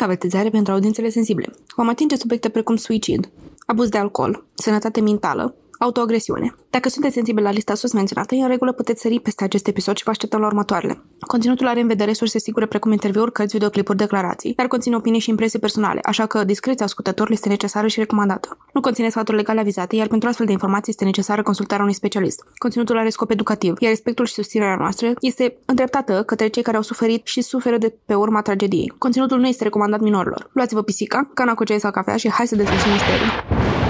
mică avertizare pentru audiențele sensibile. Vom atinge subiecte precum suicid, abuz de alcool, sănătate mentală, autoagresiune. Dacă sunteți sensibili la lista sus menționată, în regulă puteți sări peste acest episod și vă așteptăm la următoarele. Conținutul are în vedere surse sigure precum interviuri, cărți, videoclipuri, declarații, dar conține opinii și impresii personale, așa că discreția ascultătorului este necesară și recomandată. Nu conține sfaturi legale avizate, iar pentru astfel de informații este necesară consultarea unui specialist. Conținutul are scop educativ, iar respectul și susținerea noastră este îndreptată către cei care au suferit și suferă de pe urma tragediei. Conținutul nu este recomandat minorilor. Luați-vă pisica, cana cu ceai sau cafea și hai să deslușim misteriul.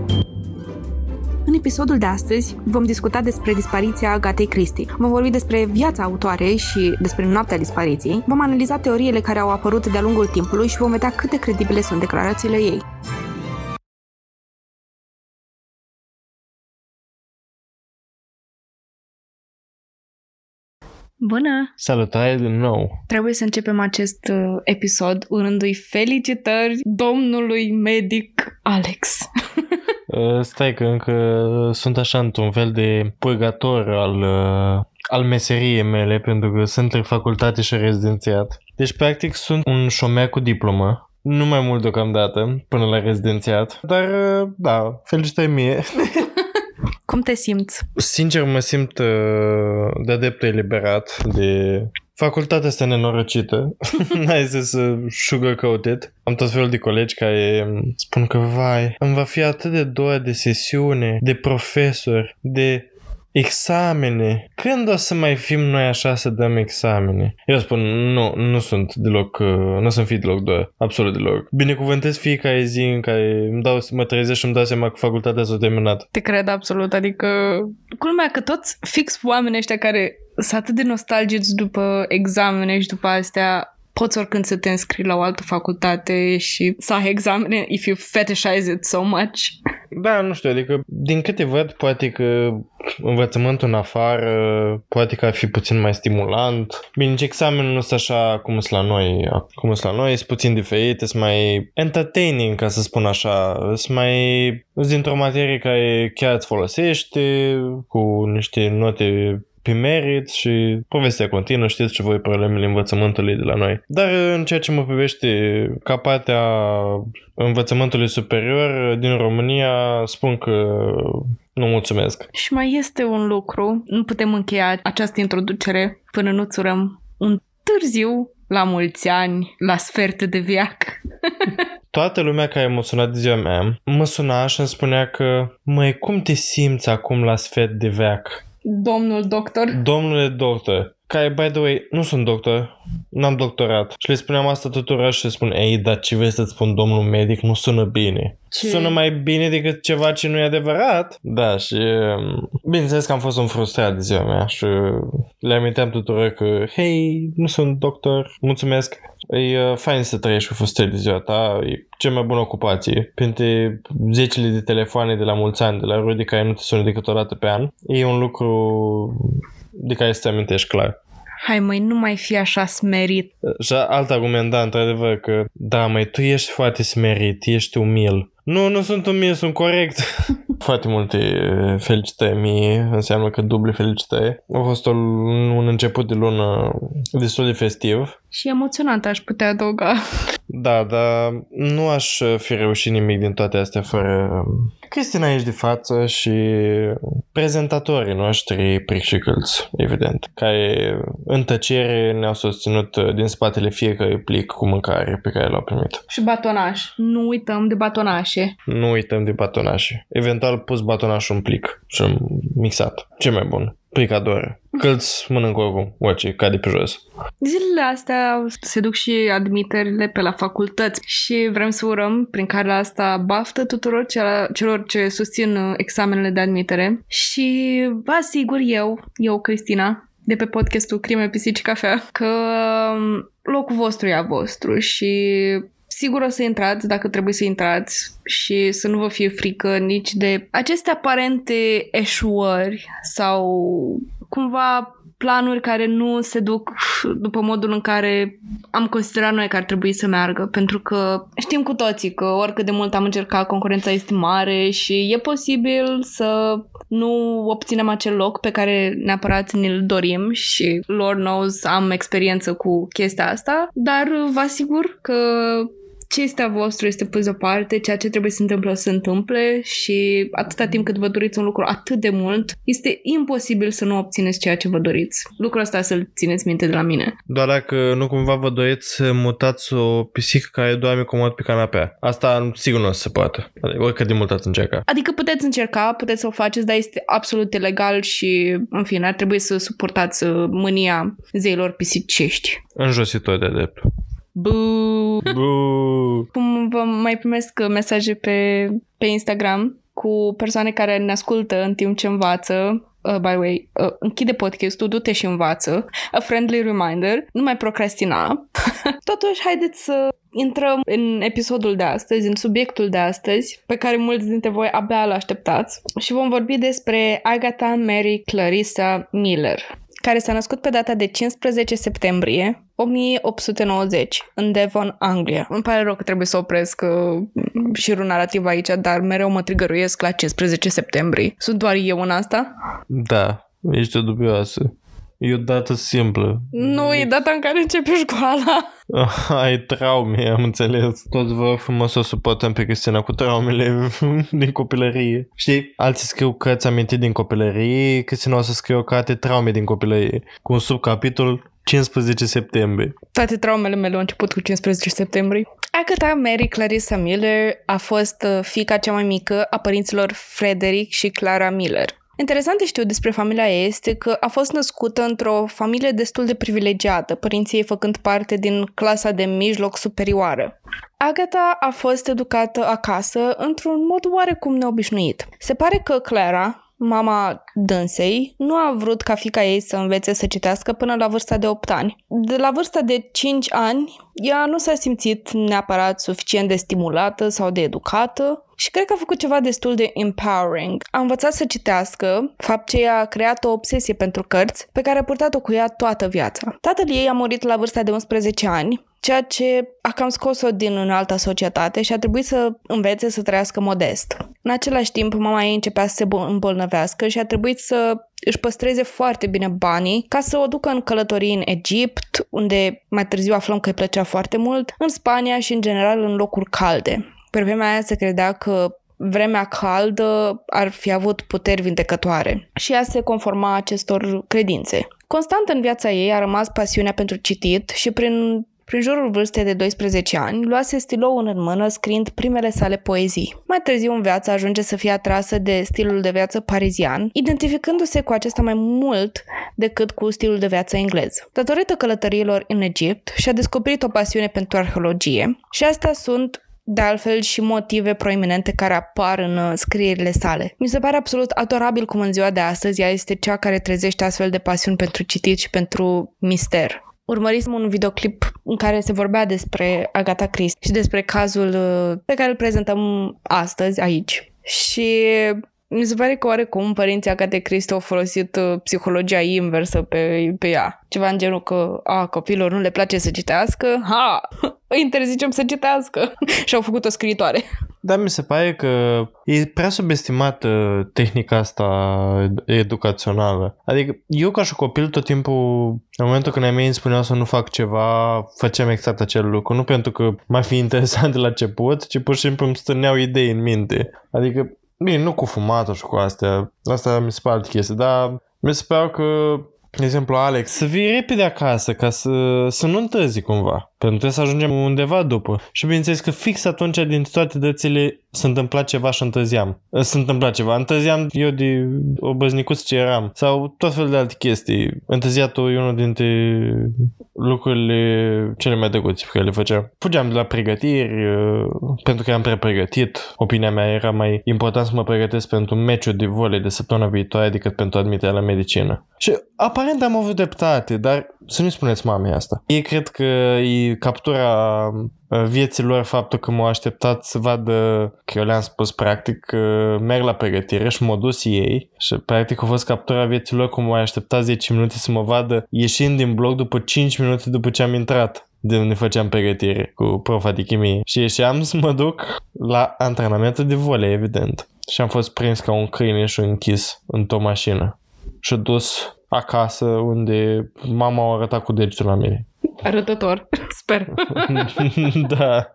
În episodul de astăzi vom discuta despre dispariția Agatei Christie. Vom vorbi despre viața autoarei și despre noaptea dispariției. Vom analiza teoriile care au apărut de-a lungul timpului și vom vedea cât de credibile sunt declarațiile ei. Bună! Salutare din nou! Trebuie să începem acest uh, episod urându-i felicitări domnului medic Alex. Uh, Stai că încă sunt așa într-un fel de purgator al, uh, al meseriei mele pentru că sunt în facultate și rezidențiat. Deci practic sunt un șomer cu diplomă. Nu mai mult deocamdată, până la rezidențiat. Dar, uh, da, felicitări mie. Cum te simți? Sincer, mă simt uh, de adeptul eliberat de facultatea asta nenorocită. N-ai zis uh, sugar-coated. Am tot felul de colegi care spun că, vai, îmi va fi atât de dor de sesiune, de profesori, de examene. Când o să mai fim noi așa să dăm examene? Eu spun, nu, nu sunt deloc, uh, nu sunt fi deloc doar, absolut deloc. Binecuvântez fiecare zi în care îmi dau, mă trezesc și îmi dau seama că facultatea s-a terminat. Te cred absolut, adică culmea că toți fix oamenii ăștia care sunt atât de nostalgici după examene și după astea poți oricând să te înscrii la o altă facultate și să ai examene if you fetishize it so much. Da, nu știu, adică din câte văd, poate că învățământul în afară poate că ar fi puțin mai stimulant. Bine, nici examenul nu sunt așa cum sunt la noi. Cum sunt la noi, sunt puțin diferite, sunt mai entertaining, ca să spun așa. Sunt mai... Sunt dintr-o materie care chiar îți folosește, cu niște note pe merit și povestea continuă, știți ce voi problemele învățământului de la noi. Dar în ceea ce mă privește ca partea învățământului superior din România, spun că nu mulțumesc. Și mai este un lucru, nu putem încheia această introducere până nu-ți țurăm un târziu la mulți ani, la sfert de viac. Toată lumea care m-a sunat de ziua mea mă suna și îmi spunea că măi, cum te simți acum la sfert de veac? Domnul doctor. Domnule doctor, care, by the way, nu sunt doctor, n-am doctorat. Și le spuneam asta tuturor și le spun, ei, dar ce vrei să-ți spun domnul medic, nu sună bine. Ce? Sună mai bine decât ceva ce nu e adevărat. Da, și um, bineînțeles că am fost un frustrat de ziua mea și le aminteam tuturor că, hei, nu sunt doctor, mulțumesc. E uh, fain să trăiești cu frustrări de ziua ta, e cea mai bună ocupație. Printre zecile de telefoane de la mulți ani, de la rude care nu te sună decât o dată pe an, e un lucru de care să te amintești clar. Hai măi, nu mai fi așa smerit. Și alt argument, da, într-adevăr, că da, mai tu ești foarte smerit, ești umil. Nu, nu sunt umil, sunt corect. foarte multe felicitări mie, înseamnă că duble felicitări. A fost un, un început de lună destul de festiv. Și emoționant aș putea adăuga. Da, dar nu aș fi reușit nimic din toate astea fără Cristina aici de față și prezentatorii noștri pricicălți, evident, care în tăcere ne-au susținut din spatele fiecărui plic cu mâncare pe care l-au primit. Și batonaș. Nu uităm de batonașe. Nu uităm de batonașe. Eventual pus batonașul în plic și mixat. Ce mai bun. Pricador. Câți mănânc oricum, orice, cade pe jos. Zilele astea se duc și admiterile pe la facultăți și vrem să urăm prin care asta baftă tuturor celor ce susțin examenele de admitere și vă asigur eu, eu Cristina, de pe podcastul Crime, Pisici, Cafea că um, locul vostru e a vostru și sigur o să intrați dacă trebuie să intrați și să nu vă fie frică nici de aceste aparente eșuări sau cumva planuri care nu se duc după modul în care am considerat noi că ar trebui să meargă, pentru că știm cu toții că oricât de mult am încercat, concurența este mare și e posibil să nu obținem acel loc pe care neapărat ne-l dorim și Lord knows am experiență cu chestia asta, dar vă asigur că ce este a vostru este pus deoparte, ceea ce trebuie să se întâmple să se întâmple și atâta timp cât vă doriți un lucru atât de mult, este imposibil să nu obțineți ceea ce vă doriți. Lucrul ăsta să-l țineți minte de la mine. Doar dacă nu cumva vă doriți să mutați o pisică care doarme comod pe canapea. Asta sigur nu o să se poate. Adică oricât de mult ați încerca. Adică puteți încerca, puteți să o faceți, dar este absolut ilegal și, în fine, ar trebui să suportați mânia zeilor pisicești. Înjositor de drept. Buu! Buu! Cum vă mai primesc mesaje pe, pe Instagram cu persoane care ne ascultă în timp ce învață Uh, by the way, uh, închide podcastul, du-te și învață. A friendly reminder, nu mai procrastina. Totuși, haideți să intrăm în episodul de astăzi, în subiectul de astăzi, pe care mulți dintre voi abia îl așteptați. Și vom vorbi despre Agatha Mary Clarissa Miller care s-a născut pe data de 15 septembrie 1890 în Devon, Anglia. Îmi pare rău că trebuie să opresc uh, șirul narrativ aici, dar mereu mă trigăruiesc la 15 septembrie. Sunt doar eu în asta? Da, ești o dubioasă. E o dată simplă. Nu, e data în care începe școala. Ai traume, am înțeles. Toți vă frumos o suportăm pe Cristina cu traumele din copilărie. Știi, alții scriu cărți amintiri din copilărie, Cristina o să scriu o carte traume din copilărie, cu un subcapitol 15 septembrie. Toate traumele mele au început cu 15 septembrie. Agatha Mary Clarissa Miller a fost uh, fica cea mai mică a părinților Frederick și Clara Miller. Interesant de știu despre familia ei este că a fost născută într-o familie destul de privilegiată, părinții ei făcând parte din clasa de mijloc superioară. Agatha a fost educată acasă într-un mod oarecum neobișnuit. Se pare că Clara, mama dânsei, nu a vrut ca fica ei să învețe să citească până la vârsta de 8 ani. De la vârsta de 5 ani, ea nu s-a simțit neapărat suficient de stimulată sau de educată și cred că a făcut ceva destul de empowering. A învățat să citească, fapt ce a creat o obsesie pentru cărți pe care a purtat-o cu ea toată viața. Tatăl ei a murit la vârsta de 11 ani, ceea ce a cam scos-o din înalta societate și a trebuit să învețe să trăiască modest. În același timp, mama ei începea să se îmbolnăvească și a trebuit să își păstreze foarte bine banii ca să o ducă în călătorii în Egipt, unde mai târziu aflăm că îi plăcea foarte mult, în Spania și în general în locuri calde. Pe vremea aia se credea că vremea caldă ar fi avut puteri vindecătoare și ea se conforma acestor credințe. Constant în viața ei a rămas pasiunea pentru citit și prin prin jurul vârstei de 12 ani, luase stiloul în mână scriind primele sale poezii. Mai târziu în viață ajunge să fie atrasă de stilul de viață parizian, identificându-se cu acesta mai mult decât cu stilul de viață englez. Datorită călătoriilor în Egipt, și-a descoperit o pasiune pentru arheologie și astea sunt de altfel și motive proeminente care apar în uh, scrierile sale. Mi se pare absolut adorabil cum în ziua de astăzi ea este cea care trezește astfel de pasiuni pentru citit și pentru mister. Urmărisem un videoclip în care se vorbea despre Agatha Christie și despre cazul uh, pe care îl prezentăm astăzi aici. Și mi se pare că oarecum părinții Agatha Christie au folosit uh, psihologia inversă pe, pe ea. Ceva în genul că, a, copilor nu le place să citească, ha, îi interzicem să citească. și au făcut o scriitoare. Da, mi se pare că e prea subestimată tehnica asta educațională. Adică eu ca și copil tot timpul, în momentul când ai mei îmi spuneau să nu fac ceva, făceam exact acel lucru. Nu pentru că m-a fi interesant de la început, ci pur și simplu îmi stârneau idei în minte. Adică, bine, nu cu fumatul și cu astea. Asta mi se pare altă chestie, dar mi se pare că de exemplu, Alex, să vii repede acasă ca să, să nu întârzi cumva. Pentru că să ajungem undeva după. Și bineînțeles că fix atunci din toate dățile s-a întâmplat ceva și întârziam. S-a întâmplat ceva. Întârziam eu de o băznicuță ce eram. Sau tot fel de alte chestii. Întârziatul e unul dintre lucrurile cele mai drăguțe pe care le făceam. Fugeam de la pregătiri, uh, pentru că am prea pregătit. Opinia mea era mai important să mă pregătesc pentru meciul de volei de săptămâna viitoare decât pentru admiterea la medicină. Și apa aparent am avut dreptate, dar să nu spuneți mamei asta. Ei cred că e captura uh, vieții lor faptul că m-au așteptat să vadă că eu le-am spus practic că merg la pregătire și m-au dus ei și practic a fost captura vieții lor cum m-au așteptat 10 minute să mă vadă ieșind din bloc după 5 minute după ce am intrat de unde făceam pregătire cu profa de chimie. Și ieșeam să mă duc la antrenamentul de volei, evident. Și am fost prins ca un câine și închis într-o mașină. Și dus acasă unde mama a arătat cu degetul la mine. Arătător, sper. da.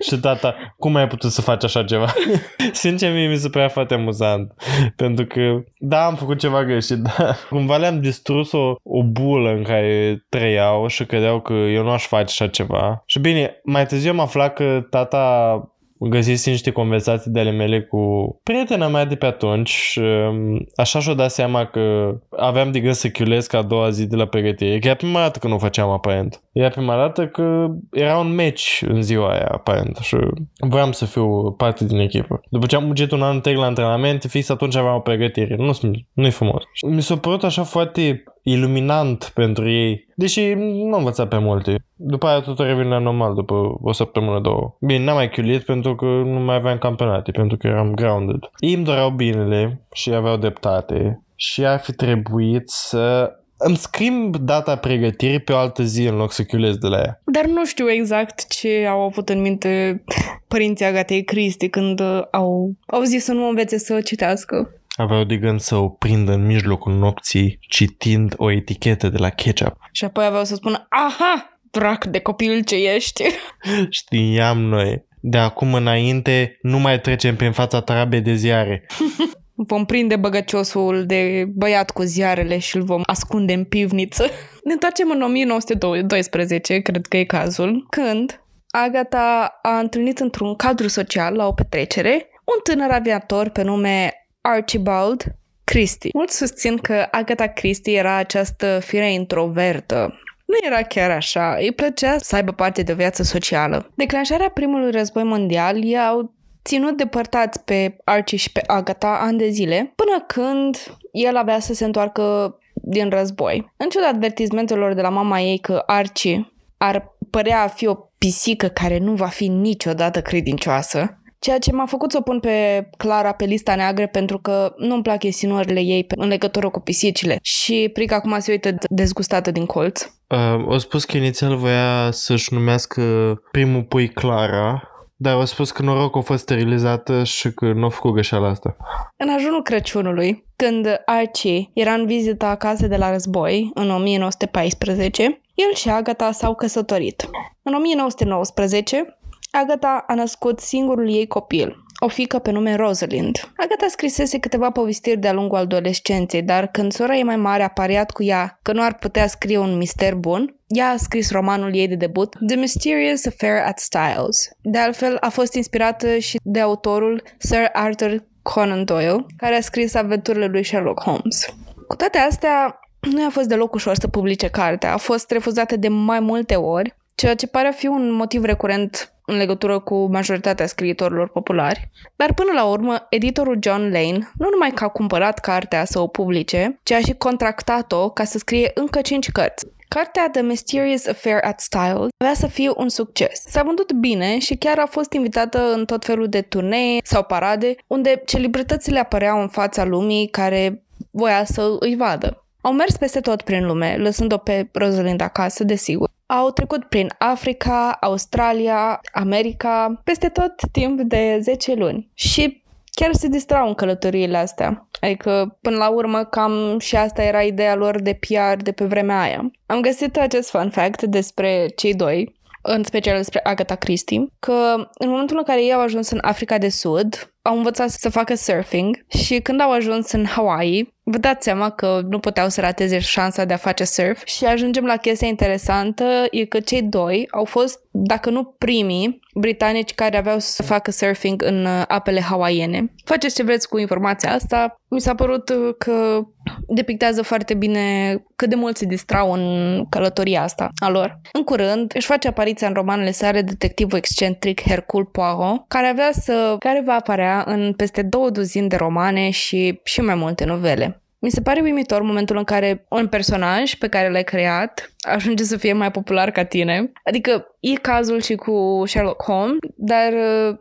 Și tata, cum ai putut să faci așa ceva? Sincer, mie mi se părea foarte amuzant. Pentru că, da, am făcut ceva greșit, da. Cumva le-am distrus o, o bulă în care trăiau și credeau că eu nu aș face așa ceva. Și bine, mai târziu am aflat că tata găsise niște conversații de ale mele cu prietena mea de pe atunci și um, așa și-o dat seama că aveam de gând să chiulesc a doua zi de la pregătire. Chiar prima dată că nu o făceam aparent. Era prima dată că era un match în ziua aia aparent și vreau să fiu parte din echipă. După ce am mugit un an întreg la antrenament, fix atunci aveam o pregătire. Nu, nu-i frumos. Mi s-a părut așa foarte iluminant pentru ei. Deși nu am învățat pe multe. După aia totul revine la normal după o săptămână, două. Bine, n-am mai chiulit pentru că nu mai aveam campionate, pentru că eram grounded. Ei îmi doreau binele și aveau dreptate și ar fi trebuit să îmi schimb data pregătirii pe o altă zi în loc să chiulez de la ea. Dar nu știu exact ce au avut în minte părinții Agatei Cristi când au, au zis să nu învețe să citească aveau de gând să o prindă în mijlocul nopții citind o etichetă de la ketchup. Și apoi aveau să spună, aha, drac de copil ce ești. Știam noi. De acum înainte nu mai trecem prin fața trabei de ziare. Vom prinde băgăciosul de băiat cu ziarele și îl vom ascunde în pivniță. Ne întoarcem în 1912, cred că e cazul, când Agata a întâlnit într-un cadru social la o petrecere un tânăr aviator pe nume Archibald Christie. Mulți susțin că Agatha Christie era această fire introvertă, nu era chiar așa, îi plăcea să aibă parte de o viață socială. Declanșarea primului război mondial i-au ținut depărtați pe Archie și pe Agatha ani de zile, până când el avea să se întoarcă din război. În ciuda advertizmentelor de la mama ei că Archie ar părea a fi o pisică care nu va fi niciodată credincioasă, Ceea ce m-a făcut să o pun pe Clara pe lista neagră pentru că nu-mi plac insinuările ei în legătură cu pisicile. Și Prica acum se uită dezgustată din colț. Uh, o spus că inițial voia să-și numească primul pui Clara, dar au spus că noroc a fost sterilizată și că nu a făcut greșeala asta. În ajunul Crăciunului, când Archie era în vizită acasă de la război, în 1914, el și Agatha s-au căsătorit. În 1919, Agatha a născut singurul ei copil, o fică pe nume Rosalind. Agatha scrisese câteva povestiri de-a lungul adolescenței, dar când sora ei mai mare a pariat cu ea că nu ar putea scrie un mister bun, ea a scris romanul ei de debut, The Mysterious Affair at Styles. De altfel, a fost inspirată și de autorul Sir Arthur Conan Doyle, care a scris aventurile lui Sherlock Holmes. Cu toate astea, nu i-a fost deloc ușor să publice cartea. A fost refuzată de mai multe ori, ceea ce pare a fi un motiv recurent în legătură cu majoritatea scriitorilor populari. Dar până la urmă, editorul John Lane nu numai că a cumpărat cartea să o publice, ci a și contractat-o ca să scrie încă cinci cărți. Cartea The Mysterious Affair at Styles avea să fie un succes. S-a vândut bine și chiar a fost invitată în tot felul de turnee sau parade, unde celebritățile apăreau în fața lumii care voia să îi vadă. Au mers peste tot prin lume, lăsând-o pe Rosalind acasă, desigur. Au trecut prin Africa, Australia, America, peste tot timp de 10 luni. Și chiar se distrau în călătoriile astea. Adică, până la urmă, cam și asta era ideea lor de PR de pe vremea aia. Am găsit acest fun fact despre cei doi, în special despre Agatha Christie, că în momentul în care ei au ajuns în Africa de Sud, au învățat să facă surfing și când au ajuns în Hawaii, vă dați seama că nu puteau să rateze șansa de a face surf și ajungem la chestia interesantă, e că cei doi au fost, dacă nu primii, britanici care aveau să facă surfing în uh, apele hawaiene. Faceți ce vreți cu informația asta. Mi s-a părut uh, că depictează foarte bine cât de mult se distrau în călătoria asta a lor. În curând își face apariția în romanele sale detectivul excentric Hercule Poirot, care avea să, care va apărea în peste două duzini de romane și și mai multe novele. Mi se pare uimitor momentul în care un personaj pe care l-ai creat ajunge să fie mai popular ca tine. Adică e cazul și cu Sherlock Holmes, dar uh,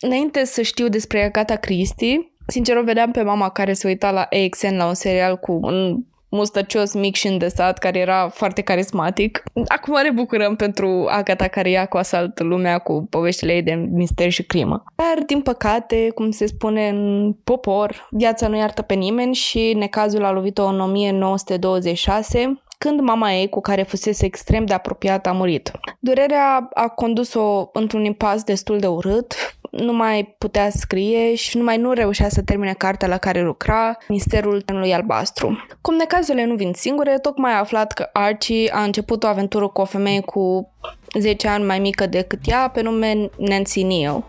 înainte să știu despre Agatha Christie, sincer o vedeam pe mama care se uita la AXN la un serial cu un mustăcios mic și îndesat, care era foarte carismatic. Acum ne bucurăm pentru Agatha care ia cu asalt lumea cu poveștile ei de mister și crimă. Dar, din păcate, cum se spune în popor, viața nu iartă pe nimeni și necazul a lovit-o în 1926, când mama ei, cu care fusese extrem de apropiată, a murit. Durerea a condus-o într-un impas destul de urât, nu mai putea scrie și numai nu reușea să termine cartea la care lucra, Misterul Trenului Albastru. Cum necazurile nu vin singure, tocmai a aflat că Archie a început o aventură cu o femeie cu 10 ani mai mică decât ea, pe nume Nancy Neal.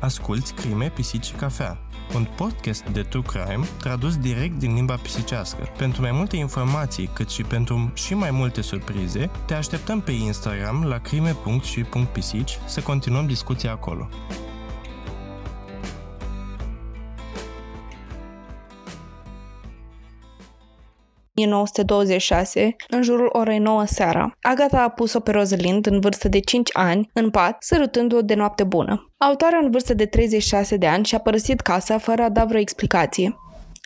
Asculți Crime, Pisici și Cafea, un podcast de true crime tradus direct din limba pisicească. Pentru mai multe informații, cât și pentru și mai multe surprize, te așteptăm pe Instagram la crime.și.pisici să continuăm discuția acolo. 1926, în jurul orei 9 seara. Agatha a pus-o pe Rosalind, în vârstă de 5 ani, în pat, sărutându-o de noapte bună. Autoarea, în vârstă de 36 de ani, și-a părăsit casa fără a da vreo explicație.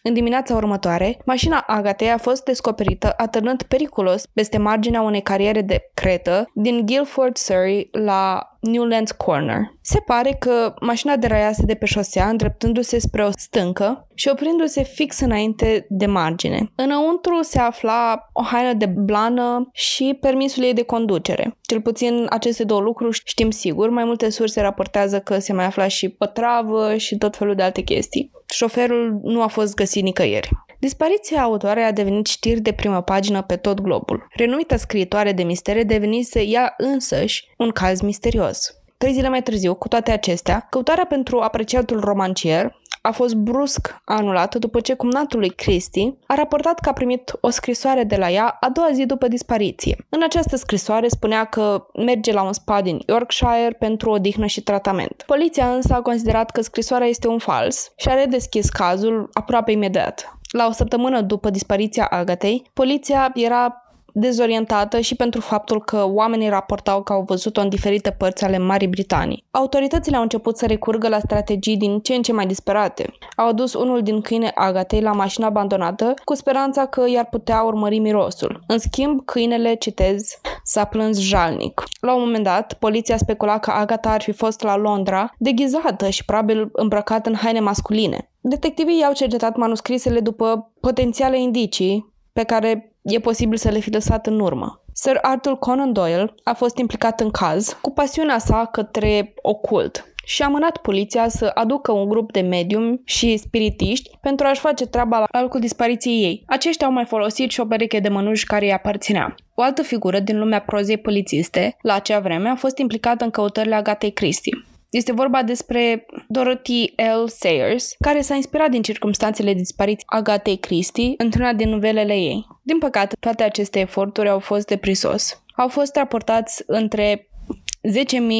În dimineața următoare, mașina Agatei a fost descoperită atârnând periculos peste marginea unei cariere de cretă din Guildford, Surrey, la Newlands Corner. Se pare că mașina deraiase de pe șosea, îndreptându-se spre o stâncă și oprindu-se fix înainte de margine. Înăuntru se afla o haină de blană și permisul ei de conducere. Cel puțin aceste două lucruri știm sigur. Mai multe surse raportează că se mai afla și pătravă și tot felul de alte chestii. Șoferul nu a fost găsit nicăieri. Dispariția autoarei a devenit știri de primă pagină pe tot globul. Renumită scriitoare de mistere devenise ea însăși un caz misterios. Trei zile mai târziu, cu toate acestea, căutarea pentru apreciatul romancier a fost brusc anulată după ce cumnatul lui Christie a raportat că a primit o scrisoare de la ea a doua zi după dispariție. În această scrisoare spunea că merge la un spa din Yorkshire pentru odihnă și tratament. Poliția însă a considerat că scrisoarea este un fals și a redeschis cazul aproape imediat. La o săptămână după dispariția Agatei, poliția era dezorientată și pentru faptul că oamenii raportau că au văzut-o în diferite părți ale Marii Britanii. Autoritățile au început să recurgă la strategii din ce în ce mai disperate. Au adus unul din câine Agatei la mașina abandonată cu speranța că i-ar putea urmări mirosul. În schimb, câinele, citez, s-a plâns jalnic. La un moment dat, poliția specula că Agata ar fi fost la Londra, deghizată și probabil îmbrăcată în haine masculine. Detectivii i-au cercetat manuscrisele după potențiale indicii pe care e posibil să le fi lăsat în urmă. Sir Arthur Conan Doyle a fost implicat în caz cu pasiunea sa către ocult și a mânat poliția să aducă un grup de medium și spiritiști pentru a-și face treaba la locul dispariției ei. Aceștia au mai folosit și o pereche de mănuși care îi aparținea. O altă figură din lumea prozei polițiste, la acea vreme, a fost implicată în căutările Agatei Christie. Este vorba despre Dorothy L. Sayers, care s-a inspirat din circumstanțele dispariției Agatei Christie într-una din novelele ei. Din păcate, toate aceste eforturi au fost de prisos. Au fost raportați între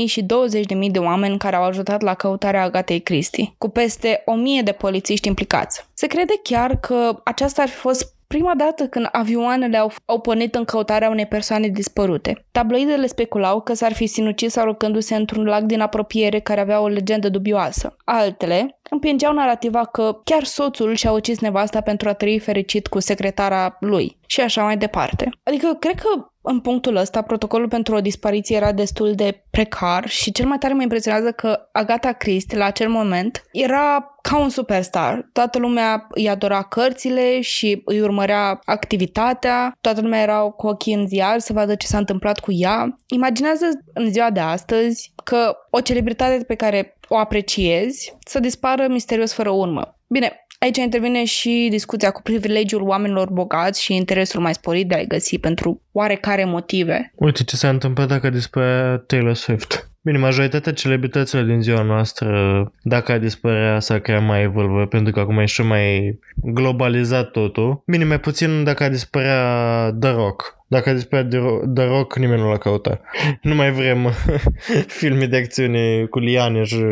10.000 și 20.000 de oameni care au ajutat la căutarea Agatei Christie, cu peste 1.000 de polițiști implicați. Se crede chiar că aceasta ar fi fost prima dată când avioanele au, au pornit în căutarea unei persoane dispărute. Tabloidele speculau că s-ar fi sinucis aruncându-se într-un lac din apropiere care avea o legendă dubioasă. Altele împingeau narativa că chiar soțul și-a ucis nevasta pentru a trăi fericit cu secretara lui și așa mai departe. Adică, cred că în punctul ăsta, protocolul pentru o dispariție era destul de precar și cel mai tare mă impresionează că Agatha Christie, la acel moment, era ca un superstar. Toată lumea îi adora cărțile și îi urmărea activitatea, toată lumea era cu ochii în ziar să vadă ce s-a întâmplat cu ea. Imaginează în ziua de astăzi că o celebritate pe care o apreciezi să dispară misterios fără urmă. Bine, Aici intervine și discuția cu privilegiul oamenilor bogați și interesul mai sporit de a-i găsi pentru oarecare motive. Uite ce s-a întâmplat dacă dispărea Taylor Swift. Bine, majoritatea celebrităților din ziua noastră, dacă a dispărea, s-ar crea mai evolvă, pentru că acum e și mai globalizat totul. Bine, mai puțin dacă a dispărea The Rock. Dacă a dispărea The Rock, nimeni nu l-a căutat. Nu mai vrem filme de acțiune cu liane și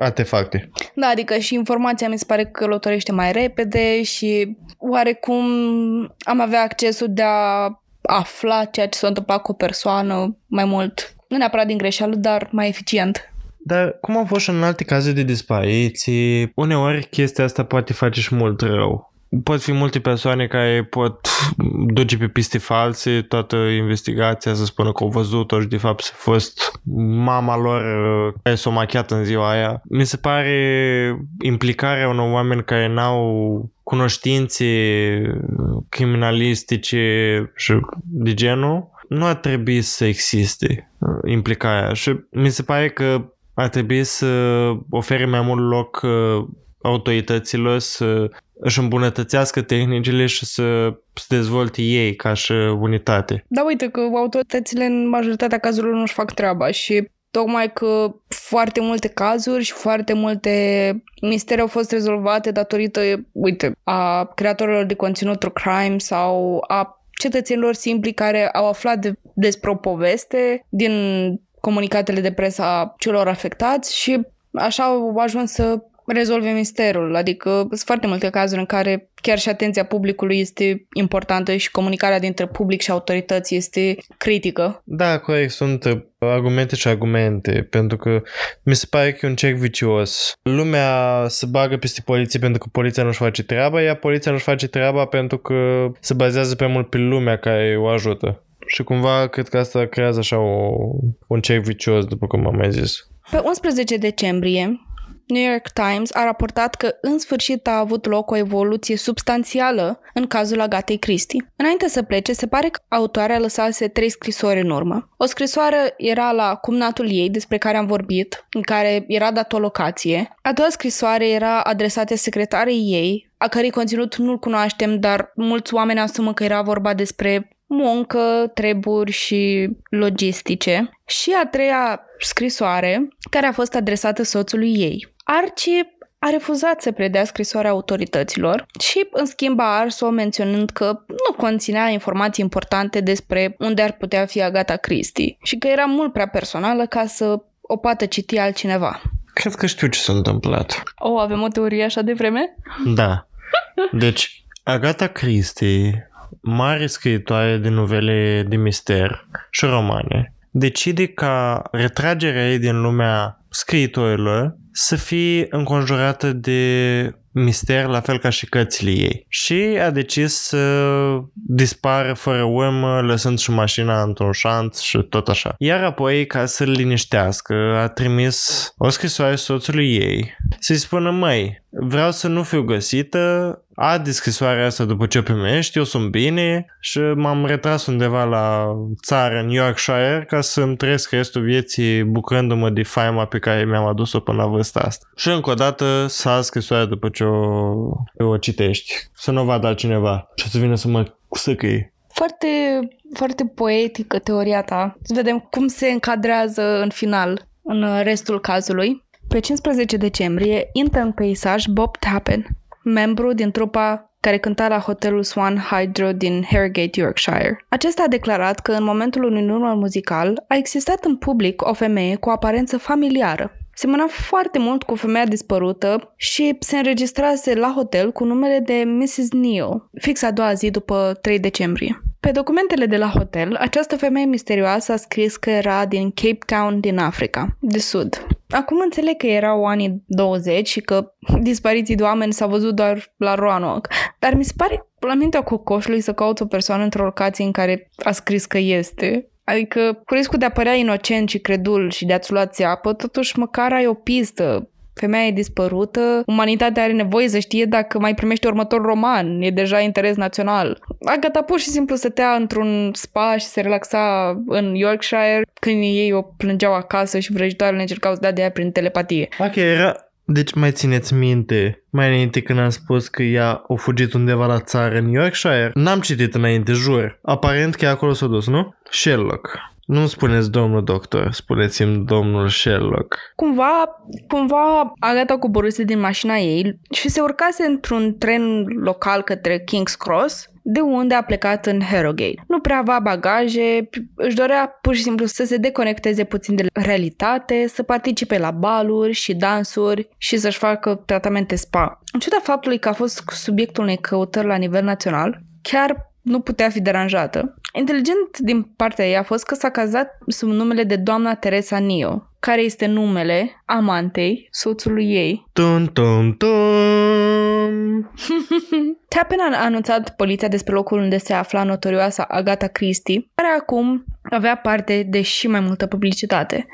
artefacte. Da, adică și informația mi se pare că călătorește mai repede și oarecum am avea accesul de a afla ceea ce s-a întâmplat cu o persoană mai mult, nu neapărat din greșeală, dar mai eficient. Dar cum au fost și în alte cazuri de dispariții, uneori chestia asta poate face și mult rău. Pot fi multe persoane care pot duce pe piste false toată investigația să spună că au văzut-o și de fapt să fost mama lor uh, care s-a machiat în ziua aia. Mi se pare implicarea unor oameni care n-au cunoștințe criminalistice și de genul nu ar trebui să existe uh, implicarea și mi se pare că ar trebui să ofere mai mult loc uh, autorităților să își îmbunătățească tehnicile și să se dezvolte ei ca și unitate. Da, uite că autoritățile în majoritatea cazurilor nu-și fac treaba și tocmai că foarte multe cazuri și foarte multe misteri au fost rezolvate datorită, uite, a creatorilor de conținut true crime sau a cetățenilor simpli care au aflat de, despre o poveste din comunicatele de presă a celor afectați și așa au ajuns să rezolve misterul. Adică sunt foarte multe cazuri în care chiar și atenția publicului este importantă și comunicarea dintre public și autorități este critică. Da, corect, sunt uh, argumente și argumente, pentru că mi se pare că e un cerc vicios. Lumea se bagă peste poliție pentru că poliția nu-și face treaba, iar poliția nu-și face treaba pentru că se bazează pe mult pe lumea care o ajută. Și cumva cred că asta creează așa o, un cerc vicios, după cum am mai zis. Pe 11 decembrie, New York Times a raportat că în sfârșit a avut loc o evoluție substanțială în cazul Agatei Christie. Înainte să plece, se pare că autoarea lăsase trei scrisori în urmă. O scrisoare era la cumnatul ei, despre care am vorbit, în care era dat o locație. A doua scrisoare era adresată secretarei ei, a cărei conținut nu-l cunoaștem, dar mulți oameni asumă că era vorba despre muncă, treburi și logistice. Și a treia scrisoare, care a fost adresată soțului ei. Archie a refuzat să predea scrisoarea autorităților și, în schimb, a ars-o menționând că nu conținea informații importante despre unde ar putea fi Agata Christie și că era mult prea personală ca să o poată citi altcineva. Cred că știu ce s-a întâmplat. O, oh, avem o teorie așa de vreme? Da. Deci, Agata Christie, mare scriitoare de novele de mister și romane, decide ca retragerea ei din lumea scriitorilor să fie înconjurată de mister, la fel ca și cărțile ei. Și a decis să dispară fără urmă, lăsând și mașina într-un șanț și tot așa. Iar apoi, ca să-l liniștească, a trimis o scrisoare soțului ei să-i spună, măi, vreau să nu fiu găsită, a descrisoarea asta după ce primești, eu sunt bine și m-am retras undeva la țară, în Yorkshire, ca să-mi trăiesc restul vieții bucurându-mă de faima pe care mi-am adus-o până la vârsta asta. Și încă o dată s-a scrisoarea după ce o, o citești, să nu o vadă altcineva și să vină să mă săcăi. Foarte, foarte poetică teoria ta. Să vedem cum se încadrează în final, în restul cazului. Pe 15 decembrie intră în peisaj Bob Tappen, membru din trupa care cânta la hotelul Swan Hydro din Harrogate, Yorkshire. Acesta a declarat că în momentul unui număr muzical a existat în public o femeie cu o aparență familiară. Semăna foarte mult cu femeia dispărută și se înregistrase la hotel cu numele de Mrs. Neal, fix a doua zi după 3 decembrie. Pe documentele de la hotel, această femeie misterioasă a scris că era din Cape Town din Africa, de sud. Acum înțeleg că erau anii 20 și că dispariții de oameni s-au văzut doar la Roanoke, dar mi se pare la mintea cocoșului să cauți o persoană într-o locație în care a scris că este. Adică, cu riscul de a părea inocent și credul și de a-ți lua apă, totuși măcar ai o pistă, femeia e dispărută, umanitatea are nevoie să știe dacă mai primește următorul roman, e deja interes național. Agatha pur și simplu stătea într-un spa și se relaxa în Yorkshire când ei o plângeau acasă și vrăjitoarele încercau să dea de ea prin telepatie. Ok, era, deci mai țineți minte, mai înainte când am spus că ea a fugit undeva la țară în Yorkshire? N-am citit înainte, jur. Aparent că acolo s-a dus, nu? Sherlock. Nu spuneți domnul doctor, spuneți-mi domnul Sherlock. Cumva, cumva Agatha coborâse din mașina ei și se urcase într-un tren local către King's Cross, de unde a plecat în Harrogate. Nu prea avea bagaje, își dorea pur și simplu să se deconecteze puțin de realitate, să participe la baluri și dansuri și să-și facă tratamente spa. În ciuda faptului că a fost subiectul unei căutări la nivel național, chiar nu putea fi deranjată. Inteligent din partea ei a fost că s-a cazat sub numele de doamna Teresa Nio, care este numele amantei soțului ei. Tum, tum, tum. Tappen a anunțat poliția despre locul unde se afla notorioasa Agatha Christie, care acum avea parte de și mai multă publicitate.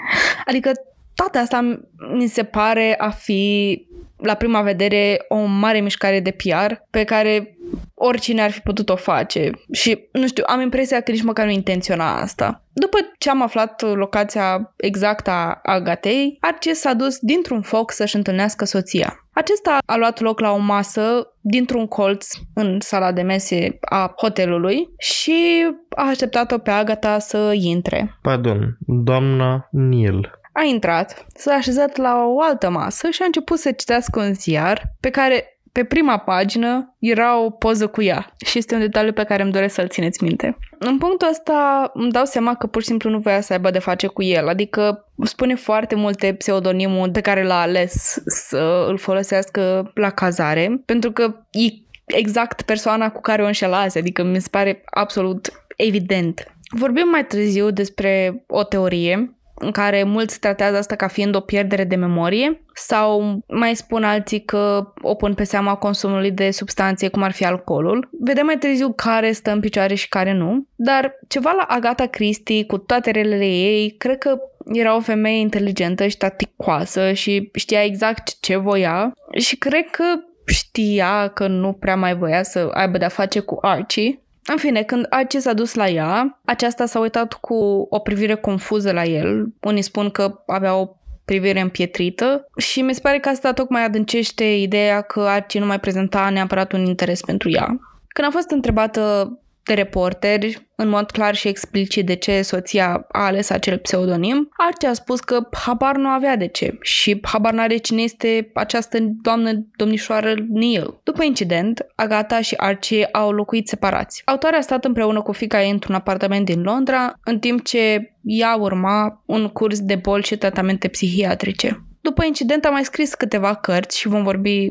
Adică toate asta mi se pare a fi la prima vedere o mare mișcare de PR pe care oricine ar fi putut o face și, nu știu, am impresia că nici măcar nu intenționa asta. După ce am aflat locația exactă a Agatei, Arce s-a dus dintr-un foc să-și întâlnească soția. Acesta a luat loc la o masă dintr-un colț în sala de mese a hotelului și a așteptat-o pe Agata să intre. Pardon, doamna Neil. A intrat, s-a așezat la o altă masă și a început să citească un ziar pe care pe prima pagină era o poză cu ea și este un detaliu pe care îmi doresc să-l țineți minte. În punctul ăsta îmi dau seama că pur și simplu nu voia să aibă de face cu el, adică spune foarte multe pseudonimul pe care l-a ales să îl folosească la cazare, pentru că e exact persoana cu care o înșelase, adică mi se pare absolut evident. Vorbim mai târziu despre o teorie în care mulți tratează asta ca fiind o pierdere de memorie sau mai spun alții că o pun pe seama consumului de substanțe cum ar fi alcoolul. Vedem mai târziu care stă în picioare și care nu, dar ceva la Agatha Christie cu toate relele ei, cred că era o femeie inteligentă și taticoasă și știa exact ce voia și cred că știa că nu prea mai voia să aibă de-a face cu Archie în fine, când Archie s-a dus la ea, aceasta s-a uitat cu o privire confuză la el. Unii spun că avea o privire împietrită și mi se pare că asta tocmai adâncește ideea că Archie nu mai prezenta neapărat un interes pentru ea. Când a fost întrebată de reporteri, în mod clar și explicit de ce soția a ales acel pseudonim, Archie a spus că habar nu avea de ce și habar n-are cine este această doamnă domnișoară Neil. După incident, Agata și Archie au locuit separați. Autoarea a stat împreună cu fica ei într-un apartament din Londra, în timp ce ea urma un curs de boli și tratamente psihiatrice. După incident a mai scris câteva cărți și vom vorbi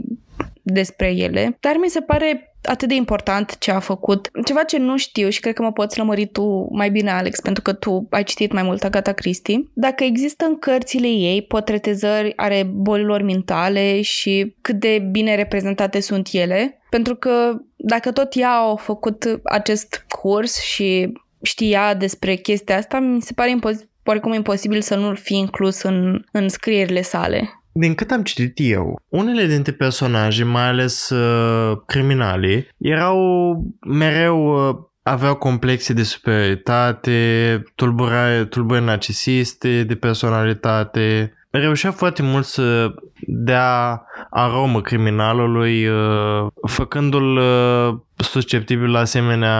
despre ele, dar mi se pare atât de important ce a făcut. Ceva ce nu știu și cred că mă poți lămări tu mai bine, Alex, pentru că tu ai citit mai mult Agatha Christie. Dacă există în cărțile ei potretezări ale bolilor mentale și cât de bine reprezentate sunt ele, pentru că dacă tot ea a făcut acest curs și știa despre chestia asta, mi se pare impos- oricum imposibil să nu-l fi inclus în, în scrierile sale din cât am citit eu, unele dintre personaje, mai ales uh, criminalii, erau mereu uh, aveau complexe de superioritate, tulburare, tulburări narcisiste de personalitate. Reușea foarte mult să dea aromă criminalului, uh, făcându-l uh, susceptibil la asemenea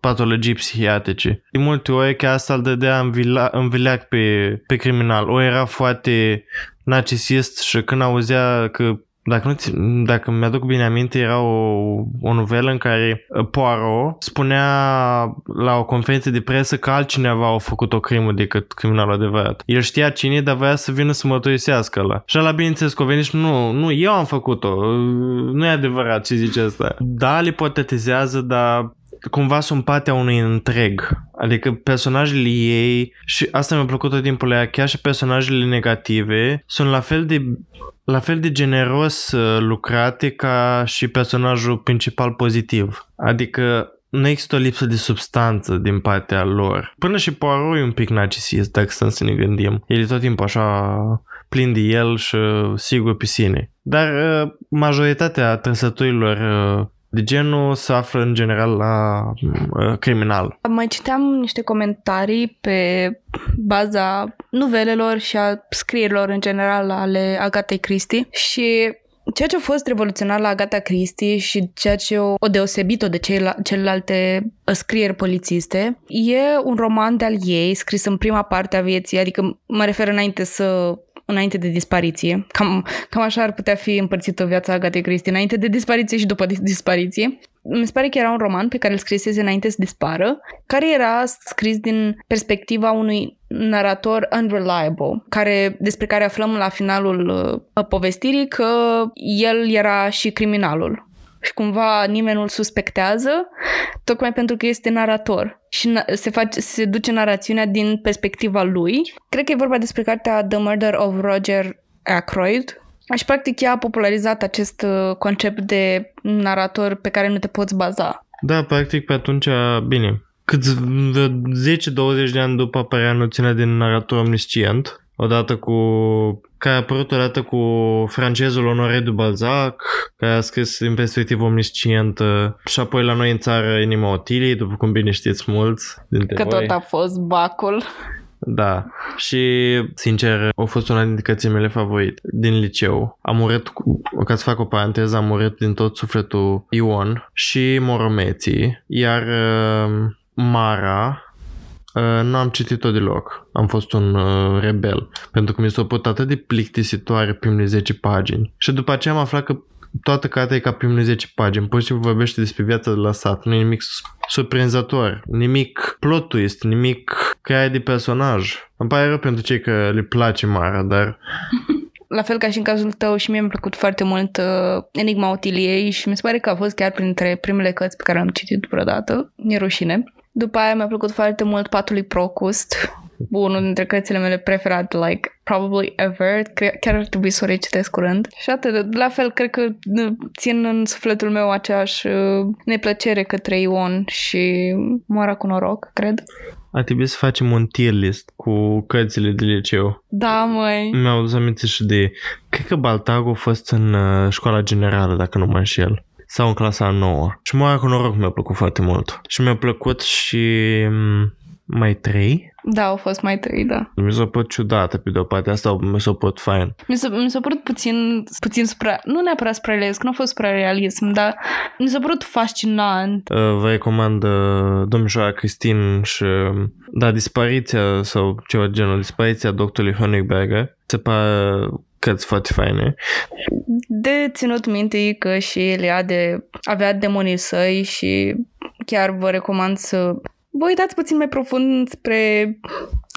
patologii psihiatrice. De multe ori chiar asta îl dădea în vileac pe, pe criminal. O era foarte narcisist și când auzea că dacă, nu dacă mi-aduc bine aminte, era o, o novelă în care uh, Poirot spunea la o conferință de presă că altcineva a făcut o crimă decât criminalul adevărat. El știa cine, dar voia să vină să mărturisească la. Și la bineînțeles că venit și nu, nu, eu am făcut-o. Nu e adevărat ce zice asta. Da, le ipotetizează, dar cumva sunt partea unui întreg. Adică personajele ei, și asta mi-a plăcut tot timpul la ea, chiar și personajele negative, sunt la fel de la fel de generos uh, lucrate ca și personajul principal pozitiv. Adică nu există o lipsă de substanță din partea lor. Până și Poirot e un pic narcisist, dacă stăm să ne gândim. El e tot timpul așa plin de el și uh, sigur pe sine. Dar uh, majoritatea trăsăturilor de genul se află în general la uh, criminal. Mai citeam niște comentarii pe baza novelelor și a scrierilor în general ale Agatei Christie și ceea ce a fost revoluționar la Agatha Christie și ceea ce o, o deosebit-o de celelalte scrieri polițiste e un roman de-al ei scris în prima parte a vieții, adică mă refer înainte să înainte de dispariție. Cam, cam așa ar putea fi împărțită viața Agatei Christie, înainte de dispariție și după dispariție. Mi se pare că era un roman pe care îl scrisese înainte să dispară, care era scris din perspectiva unui narator unreliable, care, despre care aflăm la finalul uh, povestirii că el era și criminalul și cumva nimeni nu-l suspectează, tocmai pentru că este narator și se, face, se duce narațiunea din perspectiva lui. Cred că e vorba despre cartea The Murder of Roger Ackroyd, și practic ea a popularizat acest uh, concept de narator pe care nu te poți baza. Da, practic pe atunci, bine, câți 10-20 de ani după apărea noțiunea de narator omniscient, odată cu care a apărut odată cu francezul Honoré de Balzac, care a scris în perspectivă omniscientă și apoi la noi în țară Inima Otilii, după cum bine știți mulți dintre Că voi. tot a fost bacul. Da, și sincer a fost una dintre cărțile mele favorite din liceu. Am urât, ca să fac o paranteză, am urât din tot sufletul Ion și Moromeții, iar uh, Mara Uh, nu am citit-o deloc. Am fost un uh, rebel. Pentru că mi s-a putut atât de plictisitoare primele 10 pagini. Și după aceea am aflat că toată cartea e ca primele 10 pagini. Pur și simplu vorbește despre viața de la sat. Nu e nimic surprinzător. Nimic plot twist, nimic creare de personaj. Îmi pare rău pentru cei că le place Mara, dar la fel ca și în cazul tău și mie mi-a plăcut foarte mult uh, Enigma Otiliei și mi se pare că a fost chiar printre primele cărți pe care le-am citit vreodată. E rușine. După aia mi-a plăcut foarte mult Patul Procust, unul dintre cărțile mele preferate, like, probably ever. Chiar ar trebui să o recitesc curând. Și atât. La fel, cred că țin în sufletul meu aceeași uh, neplăcere către Ion și moara cu noroc, cred. A trebuit să facem un tier list cu cărțile de liceu. Da, măi. Mi-au adus aminte și de... Cred că Baltago a fost în uh, școala generală, dacă nu mă înșel sau în clasa a noua. Și mai cu noroc mi-a plăcut foarte mult. Și mi-a plăcut și mm, mai trei. Da, au fost mai trei, da. Mi s-a părut ciudată pe de-o parte, asta mi s-a părut fain. Mi s-a, mi s-a părut puțin, puțin supra, nu neapărat suprarealist, că nu a fost suprarealism, dar mi s-a părut fascinant. Uh, vă recomand uh, domnișoara Cristin și, da, dispariția sau ceva genul, dispariția doctorului Honigberger. Se pare cărți foarte faine. De ținut minte că și Eliade avea demonii săi și chiar vă recomand să vă uitați puțin mai profund spre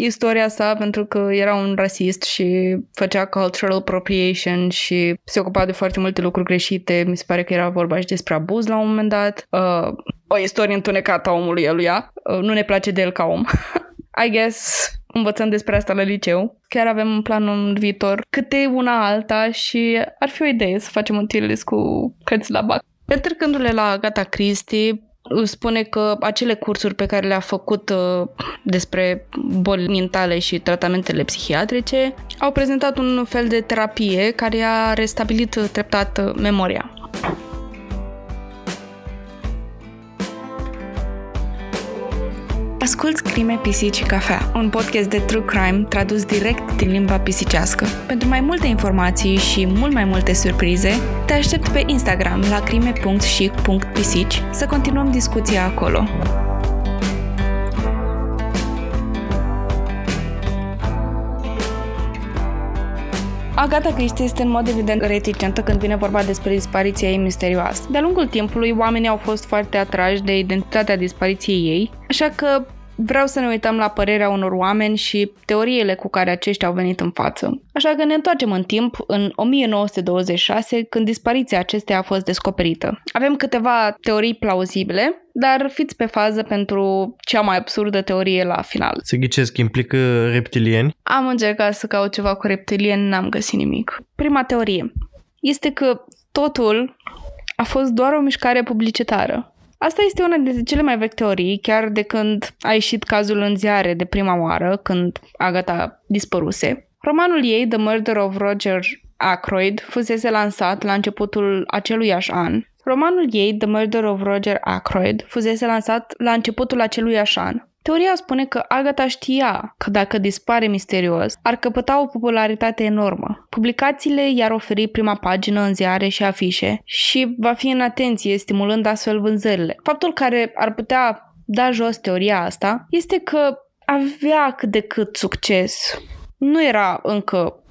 istoria sa pentru că era un rasist și făcea cultural appropriation și se ocupa de foarte multe lucruri greșite. Mi se pare că era vorba și despre abuz la un moment dat. Uh, o istorie întunecată a omului eluia. Uh, nu ne place de el ca om. I guess învățăm despre asta la liceu. Chiar avem în plan în viitor câte una alta și ar fi o idee să facem un tier cu cărți la bac. Petrecându-le la Gata Christie, spune că acele cursuri pe care le-a făcut uh, despre boli mentale și tratamentele psihiatrice au prezentat un fel de terapie care a restabilit treptat memoria. Asculți Crime, Pisici și Cafea, un podcast de true crime tradus direct din limba pisicească. Pentru mai multe informații și mult mai multe surprize, te aștept pe Instagram la crime.și.pisici să continuăm discuția acolo. Agata Christie este în mod evident reticentă când vine vorba despre dispariția ei misterioasă. De-a lungul timpului, oamenii au fost foarte atrași de identitatea dispariției ei, așa că vreau să ne uităm la părerea unor oameni și teoriile cu care aceștia au venit în față. Așa că ne întoarcem în timp, în 1926, când dispariția acesteia a fost descoperită. Avem câteva teorii plauzibile, dar fiți pe fază pentru cea mai absurdă teorie la final. Se ghicesc, implică reptilieni? Am încercat să caut ceva cu reptilieni, n-am găsit nimic. Prima teorie este că totul a fost doar o mișcare publicitară. Asta este una dintre cele mai vechi teorii, chiar de când a ieșit cazul în ziare de prima oară, când Agatha dispăruse. Romanul ei, The Murder of Roger Ackroyd, fusese lansat la începutul aceluiași an. Romanul ei, The Murder of Roger Ackroyd, fusese lansat la începutul aceluiași an. Teoria spune că Agatha știa că dacă dispare misterios, ar căpăta o popularitate enormă. Publicațiile i-ar oferi prima pagină în ziare și afișe și va fi în atenție, stimulând astfel vânzările. Faptul care ar putea da jos teoria asta este că avea cât de cât succes. Nu era încă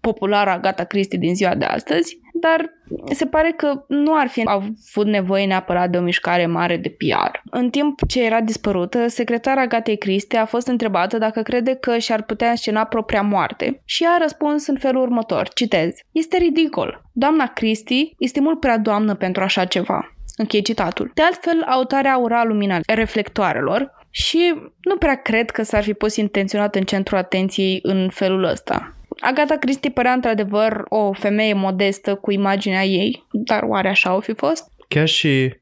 populară Agatha Christie din ziua de astăzi, dar se pare că nu ar fi avut nevoie neapărat de o mișcare mare de PR. În timp ce era dispărută, secretara Gatei Christie a fost întrebată dacă crede că și-ar putea înscena propria moarte și a răspuns în felul următor, citez, Este ridicol. Doamna Christie este mult prea doamnă pentru așa ceva. Închei citatul. De altfel, autoarea ura lumina reflectoarelor și nu prea cred că s-ar fi pus intenționat în centrul atenției în felul ăsta. Agatha Christie părea într-adevăr o femeie modestă cu imaginea ei, dar oare așa o fi fost? Chiar și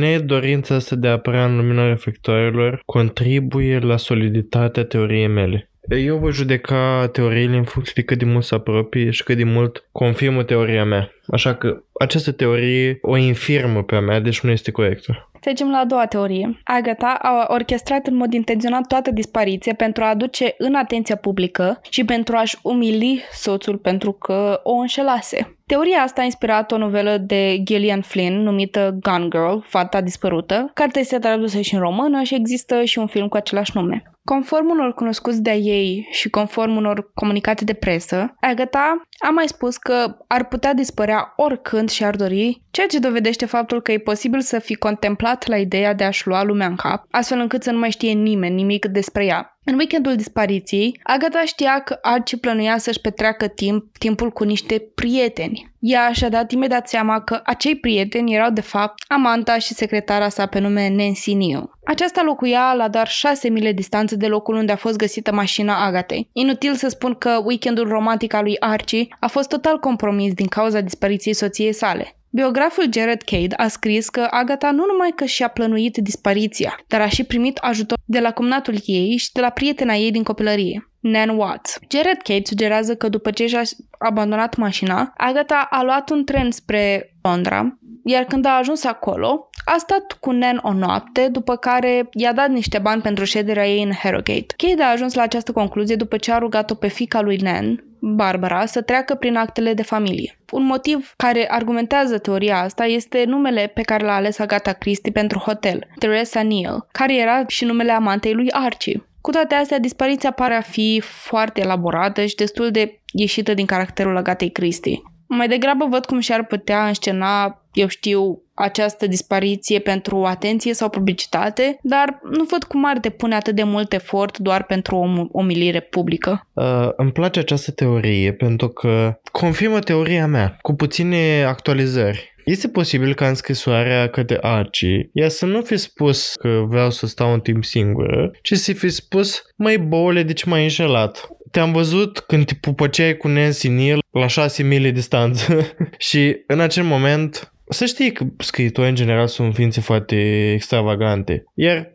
nedorința asta de a apărea în lumina reflectoarelor contribuie la soliditatea teoriei mele. Eu voi judeca teoriile în funcție de cât de mult se apropie și cât de mult confirmă teoria mea. Așa că această teorie o infirmă pe a mea, deci nu este corectă. Trecem la a doua teorie. Agatha a orchestrat în mod intenționat toată dispariția pentru a aduce în atenția publică și pentru a-și umili soțul pentru că o înșelase. Teoria asta a inspirat o novelă de Gillian Flynn numită Gone Girl, Fata dispărută. Cartea este tradusă și în română și există și un film cu același nume. Conform unor cunoscuți de-a ei și conform unor comunicate de presă, Agatha a mai spus că ar putea dispărea oricând și ar dori, ceea ce dovedește faptul că e posibil să fi contemplat la ideea de a-și lua lumea în cap, astfel încât să nu mai știe nimeni nimic despre ea. În weekendul dispariției, Agatha știa că Archie plănuia să-și petreacă timp, timpul cu niște prieteni. Ea și-a dat imediat seama că acei prieteni erau de fapt amanta și secretara sa pe nume Nancy Neal. Aceasta locuia la doar 6 mile distanță de locul unde a fost găsită mașina Agatei. Inutil să spun că weekendul romantic al lui Archie a fost total compromis din cauza dispariției soției sale. Biograful Jared Cade a scris că Agatha nu numai că și-a plănuit dispariția, dar a și primit ajutor de la cumnatul ei și de la prietena ei din copilărie. Nan Watts. Jared Cade sugerează că după ce și-a abandonat mașina, Agatha a luat un tren spre Londra, iar când a ajuns acolo, a stat cu Nan o noapte, după care i-a dat niște bani pentru șederea ei în Harrogate. Cade a ajuns la această concluzie după ce a rugat-o pe fica lui Nan, Barbara, să treacă prin actele de familie. Un motiv care argumentează teoria asta este numele pe care l-a ales Agatha Christie pentru hotel, Teresa Neal, care era și numele amantei lui Archie. Cu toate astea, dispariția pare a fi foarte elaborată și destul de ieșită din caracterul Agatei Christie. Mai degrabă văd cum și-ar putea înscena, eu știu, această dispariție pentru atenție sau publicitate, dar nu văd cum ar depune atât de mult efort doar pentru o omilire publică. Uh, îmi place această teorie pentru că confirmă teoria mea, cu puține actualizări. Este posibil ca în scrisoarea către Archie, ea să nu fi spus că vreau să stau un timp singură, ci să fi spus, mai boule, de ce m-ai înșelat? Te-am văzut când te pupăceai cu Nancy Neal la 6 mile distanță. Și în acel moment să știi că scriitorii în general sunt ființe foarte extravagante. Iar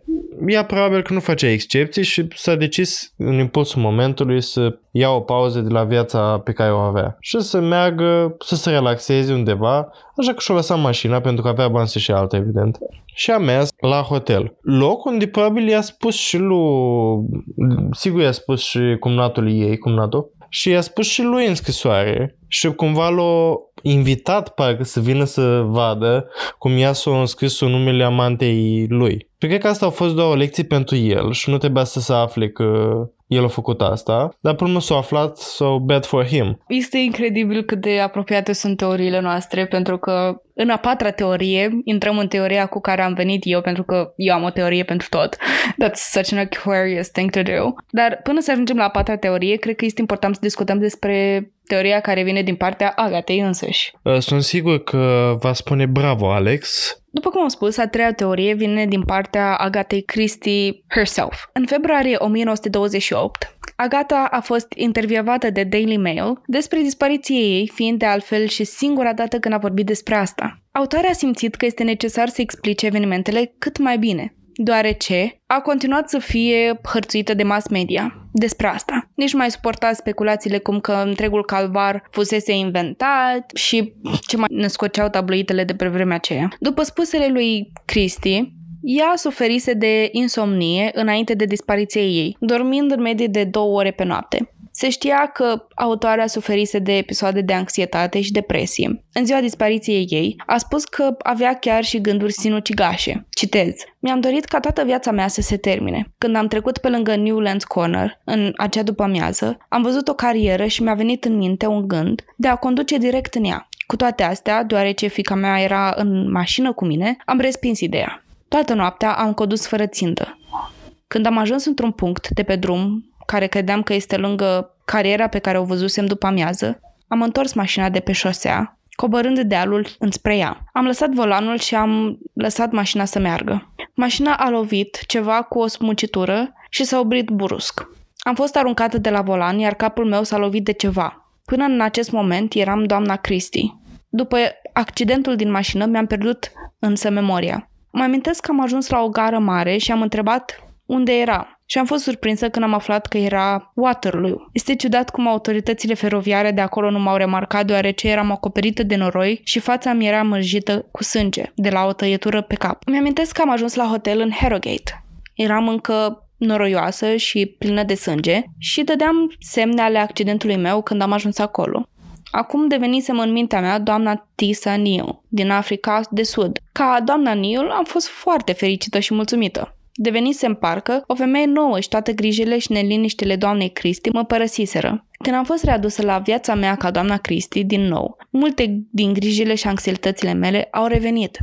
ea probabil că nu face excepții și s-a decis în impulsul momentului să ia o pauză de la viața pe care o avea și să meargă, să se relaxeze undeva, așa că și-a lăsat mașina pentru că avea bani și alta, evident. Și a mers la hotel. Loc unde probabil i-a spus și lui, sigur i-a spus și cumnatul ei, cumnatul, și i-a spus și lui în scrisoare și cumva l-a invitat parcă să vină să vadă cum ea s-a înscris numele amantei lui. Și cred că asta a fost doar o lecție pentru el și nu trebuia să se afle că el a făcut asta, dar până nu s-a aflat, so bad for him. Este incredibil cât de apropiate sunt teoriile noastre, pentru că în a patra teorie, intrăm în teoria cu care am venit eu, pentru că eu am o teorie pentru tot. That's such an Aquarius thing to do. Dar până să ajungem la a patra teorie, cred că este important să discutăm despre teoria care vine din partea Agatei însăși. Uh, sunt sigur că va spune bravo, Alex. După cum am spus, a treia teorie vine din partea Agatei Christie herself. În februarie 1928, Agata a fost intervievată de Daily Mail despre dispariție ei, fiind de altfel și singura dată când a vorbit despre asta. Autoarea a simțit că este necesar să explice evenimentele cât mai bine, deoarece a continuat să fie hărțuită de mass media despre asta. Nici mai suporta speculațiile cum că întregul calvar fusese inventat și ce mai născoceau tabloidele de pe vremea aceea. După spusele lui Christie, Ea suferise de insomnie înainte de dispariția ei, dormind în medie de două ore pe noapte. Se știa că autoarea suferise de episoade de anxietate și depresie. În ziua dispariției ei, a spus că avea chiar și gânduri sinucigașe. Citez. Mi-am dorit ca toată viața mea să se termine. Când am trecut pe lângă Newlands Corner, în acea după-amiază, am văzut o carieră și mi-a venit în minte un gând de a conduce direct în ea. Cu toate astea, deoarece fica mea era în mașină cu mine, am respins ideea. Toată noaptea am condus fără țintă. Când am ajuns într-un punct de pe drum care credeam că este lângă cariera pe care o văzusem după amiază, am întors mașina de pe șosea, coborând dealul înspre ea. Am lăsat volanul și am lăsat mașina să meargă. Mașina a lovit ceva cu o smucitură și s-a oprit brusc. Am fost aruncată de la volan, iar capul meu s-a lovit de ceva. Până în acest moment eram doamna Christie. După accidentul din mașină mi-am pierdut însă memoria. Mă amintesc că am ajuns la o gară mare și am întrebat unde era și am fost surprinsă când am aflat că era Waterloo. Este ciudat cum autoritățile feroviare de acolo nu m-au remarcat deoarece eram acoperită de noroi și fața mi era mărjită cu sânge de la o tăietură pe cap. Mi-amintesc că am ajuns la hotel în Harrogate. Eram încă noroioasă și plină de sânge și dădeam semne ale accidentului meu când am ajuns acolo. Acum devenisem în mintea mea doamna Tisa Neal, din Africa de Sud. Ca doamna Neal am fost foarte fericită și mulțumită. Devenisem parcă o femeie nouă și toate grijile și neliniștile doamnei Cristi mă părăsiseră. Când am fost readusă la viața mea ca doamna Cristi din nou, multe din grijile și anxietățile mele au revenit.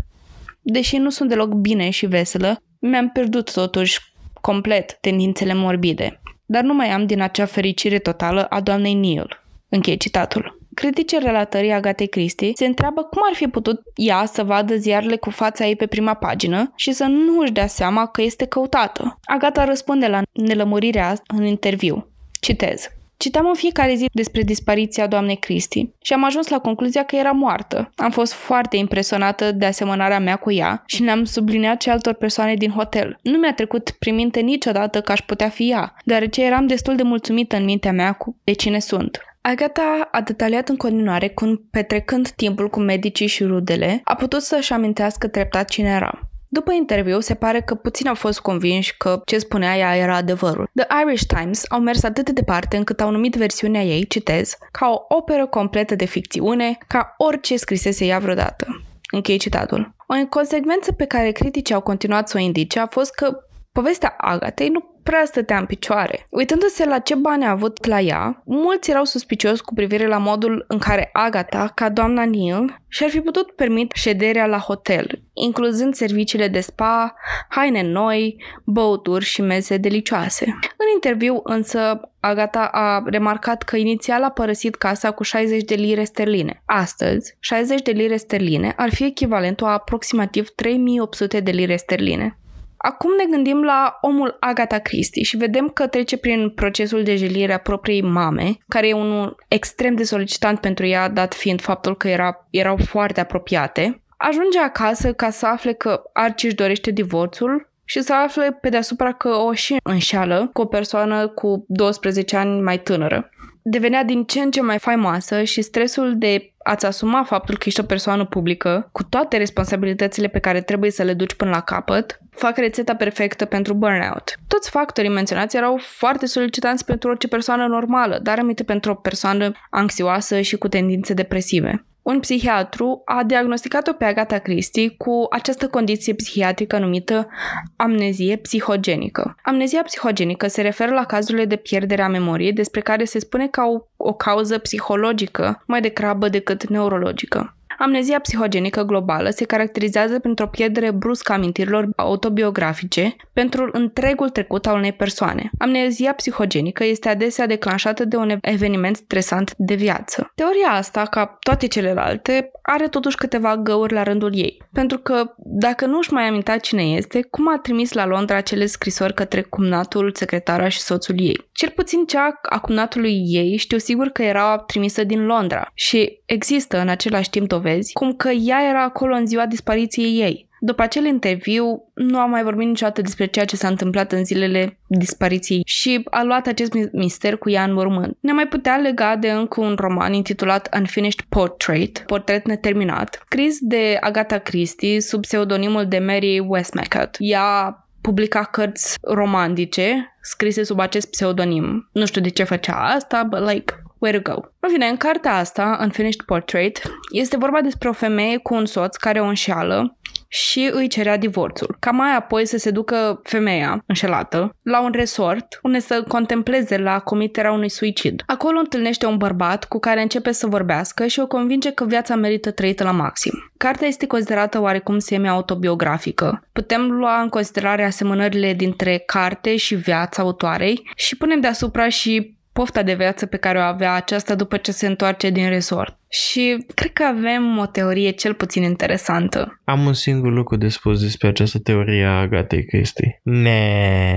Deși nu sunt deloc bine și veselă, mi-am pierdut totuși complet tendințele morbide. Dar nu mai am din acea fericire totală a doamnei Neil. Închei citatul. Criticii relatării Agatei Christie se întreabă cum ar fi putut ea să vadă ziarele cu fața ei pe prima pagină și să nu își dea seama că este căutată. Agata răspunde la nelămurirea în interviu. Citez. Citeam în fiecare zi despre dispariția doamnei Cristi și am ajuns la concluzia că era moartă. Am fost foarte impresionată de asemănarea mea cu ea și ne-am subliniat și altor persoane din hotel. Nu mi-a trecut prin minte niciodată că aș putea fi ea, deoarece eram destul de mulțumită în mintea mea cu de cine sunt. Agata a detaliat în continuare cum, petrecând timpul cu medicii și rudele, a putut să-și amintească treptat cine era. După interviu, se pare că puțin au fost convinși că ce spunea ea era adevărul. The Irish Times au mers atât de departe încât au numit versiunea ei, citez, ca o operă completă de ficțiune, ca orice scrisese ea vreodată. Închei citatul. O consecvență pe care criticii au continuat să o indice a fost că povestea Agatei nu prea stătea în picioare. Uitându-se la ce bani a avut la ea, mulți erau suspicioși cu privire la modul în care Agatha, ca doamna Neil, și-ar fi putut permite șederea la hotel, incluzând serviciile de spa, haine noi, băuturi și mese delicioase. În interviu însă, Agata a remarcat că inițial a părăsit casa cu 60 de lire sterline. Astăzi, 60 de lire sterline ar fi echivalentul a aproximativ 3800 de lire sterline. Acum ne gândim la omul Agatha Christie și vedem că trece prin procesul de jelire a propriei mame, care e unul extrem de solicitant pentru ea, dat fiind faptul că era, erau foarte apropiate. Ajunge acasă ca să afle că Archie își dorește divorțul și să afle pe deasupra că o și înșeală cu o persoană cu 12 ani mai tânără devenea din ce în ce mai faimoasă și stresul de a-ți asuma faptul că ești o persoană publică, cu toate responsabilitățile pe care trebuie să le duci până la capăt, fac rețeta perfectă pentru burnout. Toți factorii menționați erau foarte solicitanți pentru orice persoană normală, dar aminte pentru o persoană anxioasă și cu tendințe depresive. Un psihiatru a diagnosticat-o pe Agatha Christie cu această condiție psihiatrică numită amnezie psihogenică. Amnezia psihogenică se referă la cazurile de pierdere a memoriei despre care se spune că au o cauză psihologică mai degrabă decât neurologică. Amnezia psihogenică globală se caracterizează pentru o pierdere bruscă a amintirilor autobiografice pentru întregul trecut al unei persoane. Amnezia psihogenică este adesea declanșată de un eveniment stresant de viață. Teoria asta, ca toate celelalte, are totuși câteva găuri la rândul ei. Pentru că dacă nu își mai amintea cine este, cum a trimis la Londra acele scrisori către cumnatul, secretara și soțul ei? Cel puțin cea a cumnatului ei știu sigur că era trimisă din Londra și există în același timp dovezi cum că ea era acolo în ziua dispariției ei. După acel interviu, nu a mai vorbit niciodată despre ceea ce s-a întâmplat în zilele dispariției și a luat acest mister cu ea în mormânt. Ne mai putea lega de încă un roman intitulat Unfinished Portrait, portret neterminat, scris de Agatha Christie sub pseudonimul de Mary Westmacott. Ea publica cărți romantice scrise sub acest pseudonim. Nu știu de ce făcea asta, but like, where to go. În fine, în cartea asta, Unfinished Portrait, este vorba despre o femeie cu un soț care o înșeală și îi cerea divorțul. Ca mai apoi să se ducă femeia înșelată la un resort unde să contempleze la comiterea unui suicid. Acolo întâlnește un bărbat cu care începe să vorbească și o convinge că viața merită trăită la maxim. Cartea este considerată oarecum semi-autobiografică. Putem lua în considerare asemănările dintre carte și viața autoarei și punem deasupra și pofta de viață pe care o avea aceasta după ce se întoarce din resort. Și cred că avem o teorie cel puțin interesantă. Am un singur lucru de spus despre această teorie a Agatei Christie. Ne,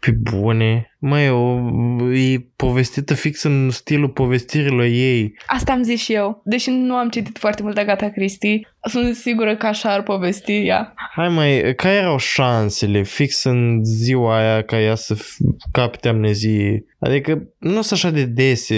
pe bune. Mai o, e povestită fix în stilul povestirilor ei. Asta am zis și eu. Deși nu am citit foarte mult Agatha Christie, sunt sigură că așa ar povesti ea. Hai mai, care erau șansele fix în ziua aia ca ea să capte amnezie? Adică nu sunt așa de dese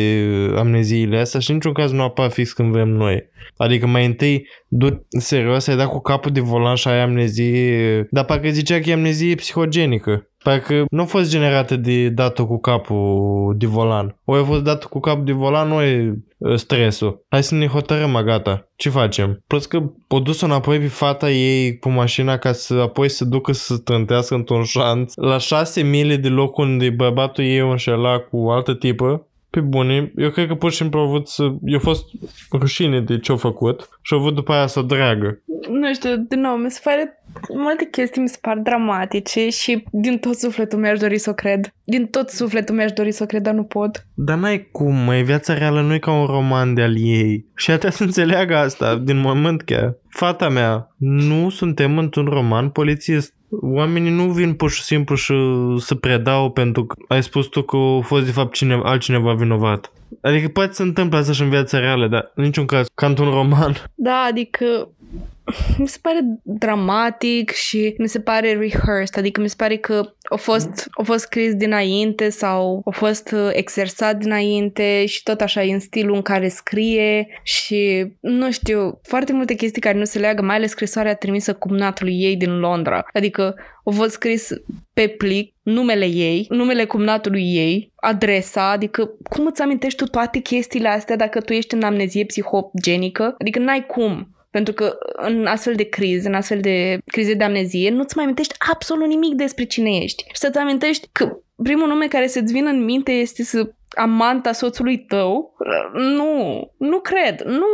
amneziile astea și niciun caz nu apar fix când vrem noi. Adică mai întâi, du- serios, ai dat cu capul de volan și ai amnezie, dar parcă zicea că e amnezie psihogenică. Parcă nu a fost generată de datul cu capul de volan. O a fost dat cu capul de volan, nu e stresul. Hai să ne hotărâm, gata. Ce facem? Plus că o dus înapoi pe fata ei cu mașina ca să apoi să ducă să se trântească într-un șanț la șase mile de loc unde bărbatul ei o înșela cu altă tipă pe bune, eu cred că pur și simplu au avut să... Eu fost rușine de ce au făcut și au avut după aia să o dragă. Nu știu, din nou, mi se pare multe chestii mi se par dramatice și din tot sufletul mi-aș dori să o cred. Din tot sufletul mi-aș dori să o cred, dar nu pot. Dar n-ai cum, mai viața reală nu e ca un roman de al ei. Și atea să înțeleagă asta, din moment chiar. Fata mea, nu suntem într-un roman polițist. Oamenii nu vin pur și simplu și să predau pentru că ai spus tu că a fost de fapt cineva, altcineva vinovat. Adică poate să întâmple asta și în viața reală, dar în niciun caz ca într-un roman. Da, adică mi se pare dramatic și mi se pare rehearsed, adică mi se pare că a fost, a fost scris dinainte sau a fost uh, exersat dinainte și tot așa în stilul în care scrie și nu știu, foarte multe chestii care nu se leagă, mai ales scrisoarea trimisă cumnatului ei din Londra. Adică a fost scris pe plic numele ei, numele cumnatului ei, adresa, adică cum îți amintești tu toate chestiile astea dacă tu ești în amnezie psihogenică? Adică n-ai cum. Pentru că în astfel de crize, în astfel de crize de amnezie, nu-ți mai amintești absolut nimic despre cine ești. Și să-ți amintești că primul nume care să-ți vină în minte este să amanta soțului tău, nu, nu cred. Nu,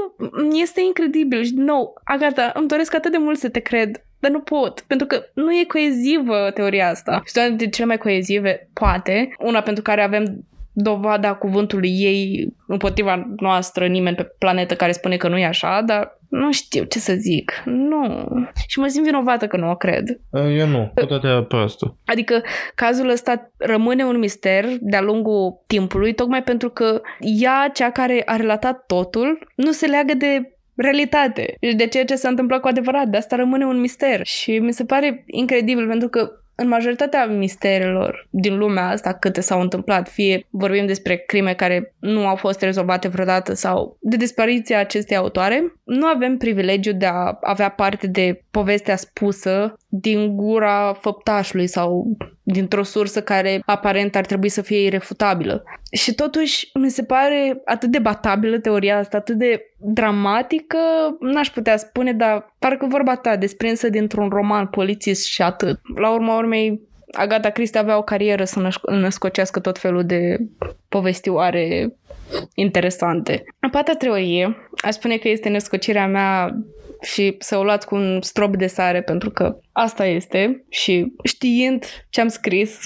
este incredibil. Și din nou, Agata, îmi doresc atât de mult să te cred, dar nu pot, pentru că nu e coezivă teoria asta. Și una dintre cele mai coezive, poate, una pentru care avem dovada cuvântului ei împotriva noastră, nimeni pe planetă care spune că nu e așa, dar nu știu ce să zic. Nu. Și mă simt vinovată că nu o cred. Eu nu, cu toate prostul. Adică cazul ăsta rămâne un mister de-a lungul timpului, tocmai pentru că ea, cea care a relatat totul, nu se leagă de realitate și de ceea ce s-a întâmplat cu adevărat. De asta rămâne un mister. Și mi se pare incredibil pentru că în majoritatea misterelor din lumea asta câte s-au întâmplat, fie vorbim despre crime care nu au fost rezolvate vreodată sau de dispariția acestei autoare, nu avem privilegiu de a avea parte de povestea spusă din gura făptașului sau dintr-o sursă care aparent ar trebui să fie irefutabilă. Și totuși mi se pare atât de batabilă teoria asta, atât de dramatică, n-aș putea spune, dar parcă vorba ta desprinsă dintr-un roman polițist și atât. La urma urmei, Agatha Christie avea o carieră să născocească tot felul de povestioare interesante. A patra teorie, aș spune că este născocirea mea și să o luați cu un strop de sare pentru că asta este și știind ce am scris,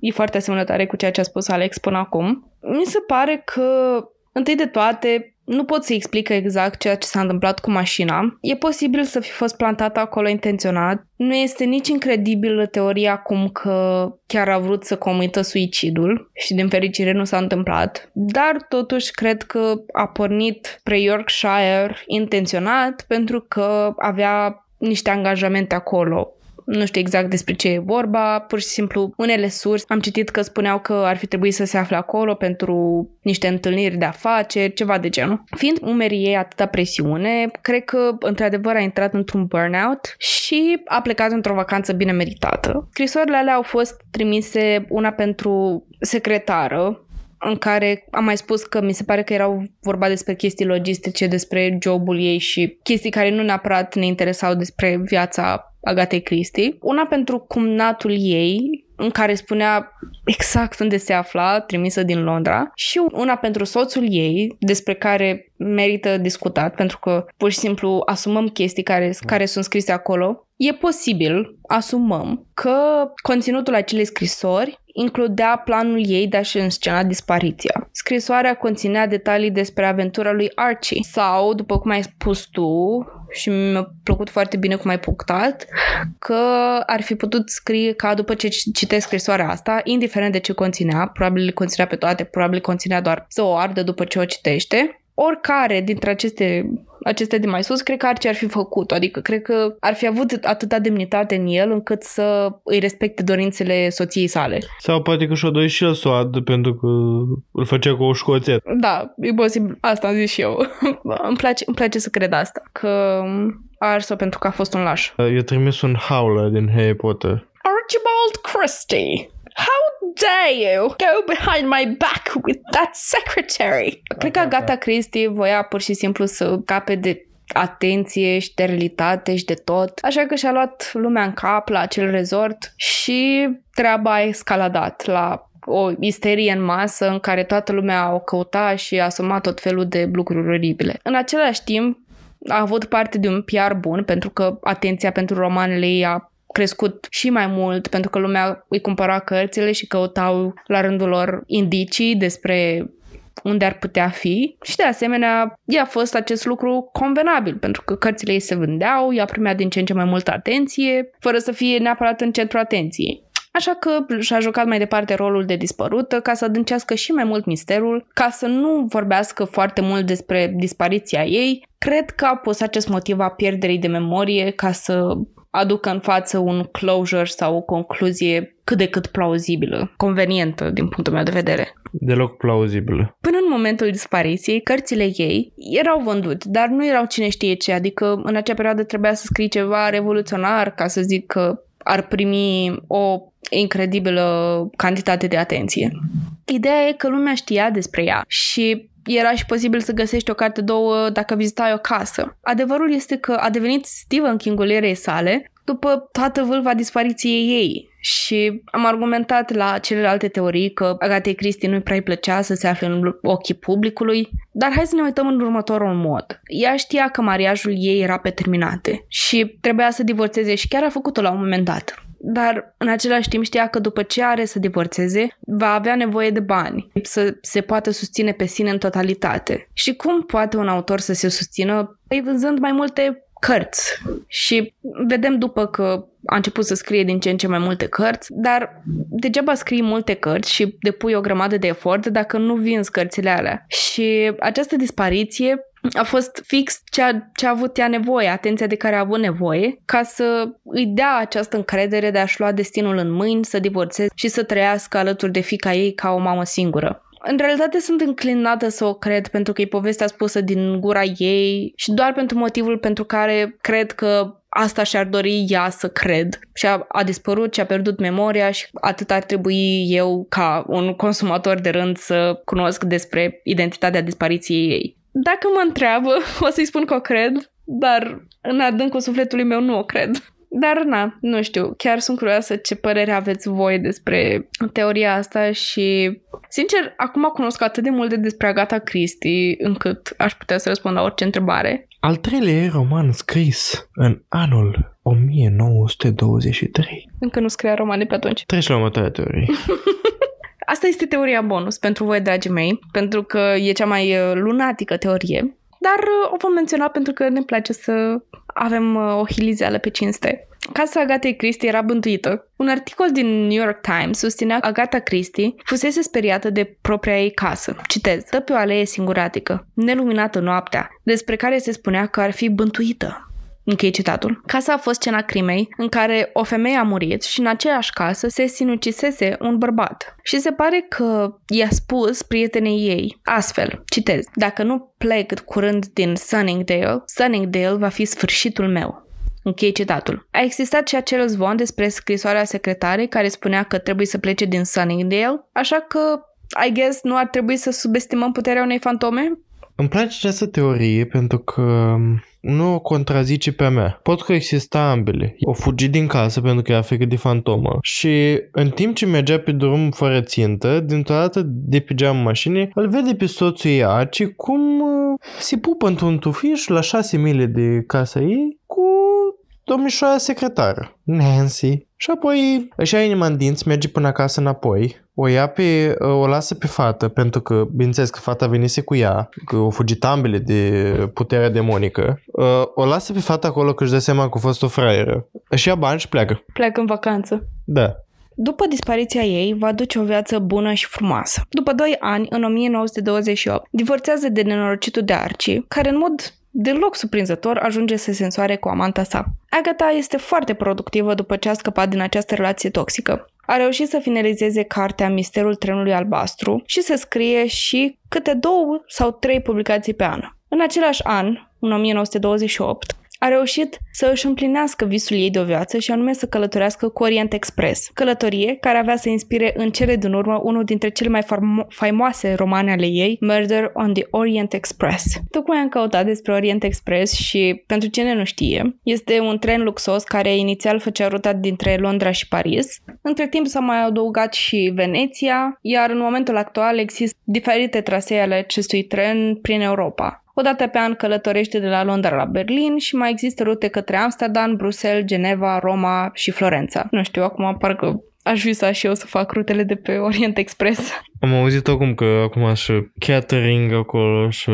e foarte asemănătoare cu ceea ce a spus Alex până acum. Mi se pare că, întâi de toate, nu pot să explică exact ceea ce s-a întâmplat cu mașina. E posibil să fi fost plantată acolo intenționat. Nu este nici incredibilă teoria cum că chiar a vrut să comită suicidul și din fericire nu s-a întâmplat. Dar totuși cred că a pornit spre Yorkshire intenționat pentru că avea niște angajamente acolo nu știu exact despre ce e vorba, pur și simplu unele surse am citit că spuneau că ar fi trebuit să se afle acolo pentru niște întâlniri de afaceri, ceva de genul. Fiind umerii ei atâta presiune, cred că într-adevăr a intrat într-un burnout și a plecat într-o vacanță bine meritată. Scrisorile alea au fost trimise una pentru secretară, în care am mai spus că mi se pare că erau vorba despre chestii logistice, despre jobul ei și chestii care nu neapărat ne interesau despre viața Agatei Christie, una pentru cumnatul ei, în care spunea exact unde se afla, trimisă din Londra, și una pentru soțul ei, despre care merită discutat, pentru că pur și simplu asumăm chestii care, care sunt scrise acolo. E posibil, asumăm, că conținutul acelei scrisori includea planul ei de a-și înscena dispariția. Scrisoarea conținea detalii despre aventura lui Archie sau, după cum ai spus tu, și mi-a plăcut foarte bine cum ai punctat, că ar fi putut scrie ca după ce citesc scrisoarea asta, indiferent de ce conținea, probabil le conținea pe toate, probabil conținea doar să o ardă după ce o citește, oricare dintre aceste, aceste de mai sus, cred că Archie ar fi făcut Adică cred că ar fi avut atâta demnitate în el încât să îi respecte dorințele soției sale. Sau poate că și-o doi și el să o adă pentru că îl făcea cu o școțetă. Da, e posibil. Asta am zis și eu. îmi, place, îmi place să cred asta. Că a ars-o pentru că a fost un laș. Eu trimis un howler din Harry Potter. Archibald Christie. How dare you go behind my back with that secretary? Cred că Agatha Christie voia pur și simplu să cape de atenție și de realitate și de tot. Așa că și-a luat lumea în cap la acel resort și treaba a escaladat la o isterie în masă în care toată lumea o căuta și a asumat tot felul de lucruri oribile. În același timp, a avut parte de un PR bun pentru că atenția pentru romanele ei a crescut și mai mult pentru că lumea îi cumpăra cărțile și căutau la rândul lor indicii despre unde ar putea fi și de asemenea i-a fost acest lucru convenabil pentru că cărțile ei se vândeau, i-a primea din ce în ce mai multă atenție fără să fie neapărat în centru atenției. Așa că și-a jucat mai departe rolul de dispărută ca să adâncească și mai mult misterul, ca să nu vorbească foarte mult despre dispariția ei. Cred că a pus acest motiv a pierderii de memorie ca să aducă în față un closure sau o concluzie cât de cât plauzibilă, convenientă din punctul meu de vedere. Deloc plauzibilă. Până în momentul dispariției, cărțile ei erau vândute, dar nu erau cine știe ce, adică în acea perioadă trebuia să scrii ceva revoluționar ca să zic că ar primi o incredibilă cantitate de atenție. Ideea e că lumea știa despre ea și era și posibil să găsești o carte două dacă vizitai o casă. Adevărul este că a devenit Stephen King-ul erei sale după toată vâlva dispariției ei și am argumentat la celelalte teorii că Agatei Christie nu-i prea plăcea să se afle în ochii publicului, dar hai să ne uităm în următorul mod. Ea știa că mariajul ei era pe terminate și trebuia să divorțeze și chiar a făcut-o la un moment dat dar în același timp știa că după ce are să divorțeze, va avea nevoie de bani, să se poată susține pe sine în totalitate. Și cum poate un autor să se susțină? Păi vânzând mai multe cărți. Și vedem după că a început să scrie din ce în ce mai multe cărți, dar degeaba scrii multe cărți și depui o grămadă de efort dacă nu vinzi cărțile alea. Și această dispariție a fost fix ce a, ce a avut ea nevoie, atenția de care a avut nevoie, ca să îi dea această încredere de a-și lua destinul în mâini, să divorțeze și să trăiască alături de fica ei ca o mamă singură. În realitate sunt înclinată să o cred pentru că e povestea spusă din gura ei și doar pentru motivul pentru care cred că asta și-ar dori ea să cred. Și a, a dispărut și a pierdut memoria și atât ar trebui eu ca un consumator de rând să cunosc despre identitatea dispariției ei. Dacă mă întreabă, o să-i spun că o cred, dar în adâncul sufletului meu nu o cred. Dar na, nu știu, chiar sunt curioasă ce părere aveți voi despre teoria asta și, sincer, acum cunosc atât de multe despre Agatha Christie încât aș putea să răspund la orice întrebare. Al treilea roman scris în anul 1923. Încă nu scria romane pe atunci. Treci la următoarea teorie. Asta este teoria bonus pentru voi, dragii mei, pentru că e cea mai uh, lunatică teorie, dar uh, o vom menționa pentru că ne place să avem uh, o hilizeală pe cinste. Casa Agatei Christie era bântuită. Un articol din New York Times susținea că Agatha Christie fusese speriată de propria ei casă. Citez. Stă pe o alee singuratică, neluminată noaptea, despre care se spunea că ar fi bântuită. Închei citatul. Casa a fost scena crimei în care o femeie a murit și în aceeași casă se sinucisese un bărbat. Și se pare că i-a spus prietenei ei astfel, citez, dacă nu plec curând din Sunningdale, Sunningdale va fi sfârșitul meu. Închei citatul. A existat și acel zvon despre scrisoarea secretarei care spunea că trebuie să plece din Sunningdale, așa că, I guess, nu ar trebui să subestimăm puterea unei fantome? Îmi place această teorie pentru că nu o contrazice pe a mea. Pot coexista ambele. O fugi din casă pentru că e frică de fantomă și în timp ce mergea pe drum fără țintă, dintr-o dată de pe geamul mașinii, îl vede pe soțul ei Aci cum uh, se pupă într-un tufiș la șase mile de casa ei cu domnișoara secretară, Nancy. Și apoi își ia inima în dinți, merge până acasă înapoi, o ia pe, o lasă pe fată, pentru că, bineînțeles că fata venise cu ea, că o fugit ambele de puterea demonică, o lasă pe fata acolo că își dă seama că a fost o fraieră. Își ia bani și pleacă. Pleacă în vacanță. Da. După dispariția ei, va duce o viață bună și frumoasă. După 2 ani, în 1928, divorțează de nenorocitul de Archie, care în mod deloc surprinzător ajunge să se însoare cu amanta sa. Agatha este foarte productivă după ce a scăpat din această relație toxică. A reușit să finalizeze cartea Misterul trenului albastru și să scrie și câte două sau trei publicații pe an. În același an, în 1928, a reușit să își împlinească visul ei de o viață și anume să călătorească cu Orient Express, călătorie care avea să inspire în cele din urmă unul dintre cele mai faimoase romane ale ei, Murder on the Orient Express. Tocmai am căutat despre Orient Express și, pentru cine nu știe, este un tren luxos care inițial făcea ruta dintre Londra și Paris. Între timp s-a mai adăugat și Veneția, iar în momentul actual există diferite trasee ale acestui tren prin Europa. O dată pe an călătorește de la Londra la Berlin și mai există rute către Amsterdam, Bruxelles, Geneva, Roma și Florența. Nu știu, acum parcă aș visa și eu să fac rutele de pe Orient Express. Am auzit acum că acum și catering acolo și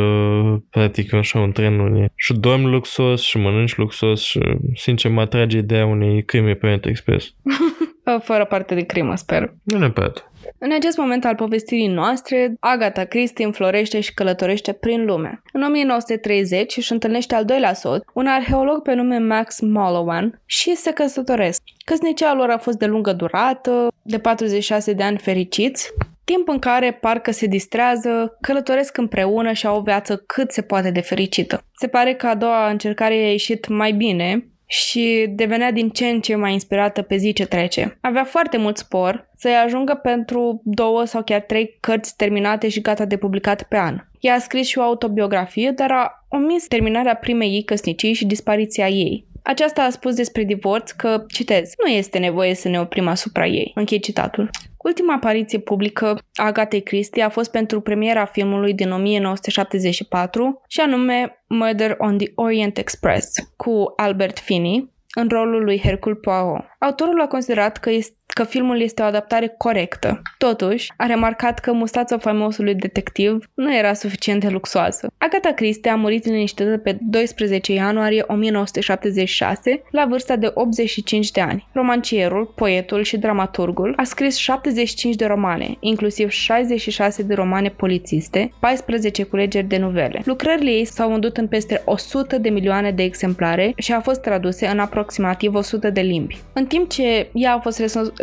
practic așa un tren și dormi luxos și mănânci luxos și sincer mă atrage ideea unei crime pe Orient Express. Fără parte de crimă, sper. Nu neapărat. În acest moment al povestirii noastre, Agatha Christie înflorește și călătorește prin lume. În 1930 își întâlnește al doilea soț, un arheolog pe nume Max Mallowan, și se căsătoresc. Căsnicia lor a fost de lungă durată, de 46 de ani fericiți, timp în care parcă se distrează, călătoresc împreună și au o viață cât se poate de fericită. Se pare că a doua încercare i-a ieșit mai bine, și devenea din ce în ce mai inspirată pe zi ce trece. Avea foarte mult spor să-i ajungă pentru două sau chiar trei cărți terminate și gata de publicat pe an. Ea a scris și o autobiografie, dar a omis terminarea primei ei căsnicii și dispariția ei. Aceasta a spus despre divorț că, citez, nu este nevoie să ne oprim asupra ei. Închei citatul. Ultima apariție publică a Agatei Christie a fost pentru premiera filmului din 1974 și anume Murder on the Orient Express cu Albert Finney în rolul lui Hercule Poirot. Autorul a considerat că este că filmul este o adaptare corectă. Totuși, a remarcat că mustața faimosului detectiv nu era suficient de luxoasă. Agatha Christie a murit liniștită pe 12 ianuarie 1976, la vârsta de 85 de ani. Romancierul, poetul și dramaturgul a scris 75 de romane, inclusiv 66 de romane polițiste, 14 culegeri de novele. Lucrările ei s-au vândut în peste 100 de milioane de exemplare și au fost traduse în aproximativ 100 de limbi. În timp ce ea a fost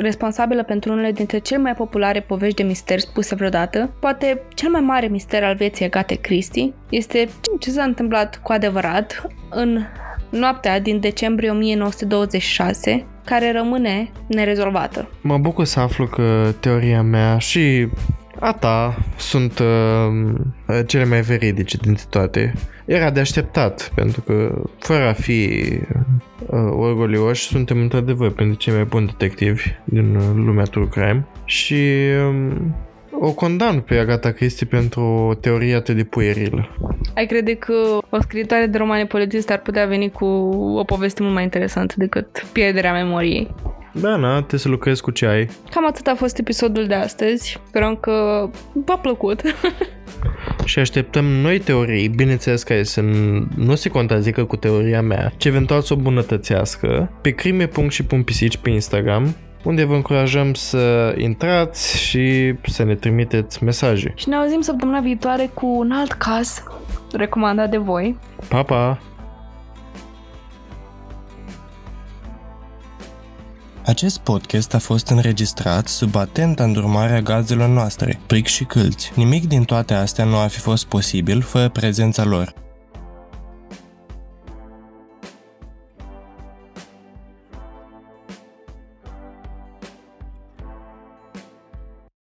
responsabilă pentru unele dintre cele mai populare povești de mister spuse vreodată, poate cel mai mare mister al vieții Agate Christie este ce s-a întâmplat cu adevărat în noaptea din decembrie 1926, care rămâne nerezolvată. Mă bucur să aflu că teoria mea și a ta sunt uh, cele mai veridice dintre toate. Era de așteptat, pentru că fără a fi uh, orgolioși, suntem într-adevăr pentru cei mai buni detectivi din lumea true crime și um, o condamn pe Agatha Christie pentru o teorie atât de puerilă. Ai crede că o scritoare de romane politiste ar putea veni cu o poveste mult mai interesantă decât pierderea memoriei? Da, na, te să lucrezi cu ce ai. Cam atât a fost episodul de astăzi. Sperăm că v-a plăcut. și așteptăm noi teorii, bineînțeles care să nu se contrazică cu teoria mea, ci eventual să o bunătățească, pe crime.și.pisici pe Instagram, unde vă încurajăm să intrați și să ne trimiteți mesaje. Și ne auzim săptămâna viitoare cu un alt caz recomandat de voi. Pa, pa! Acest podcast a fost înregistrat sub atenta îndurmarea gazelor noastre, pric și câlți. Nimic din toate astea nu ar fi fost posibil fără prezența lor.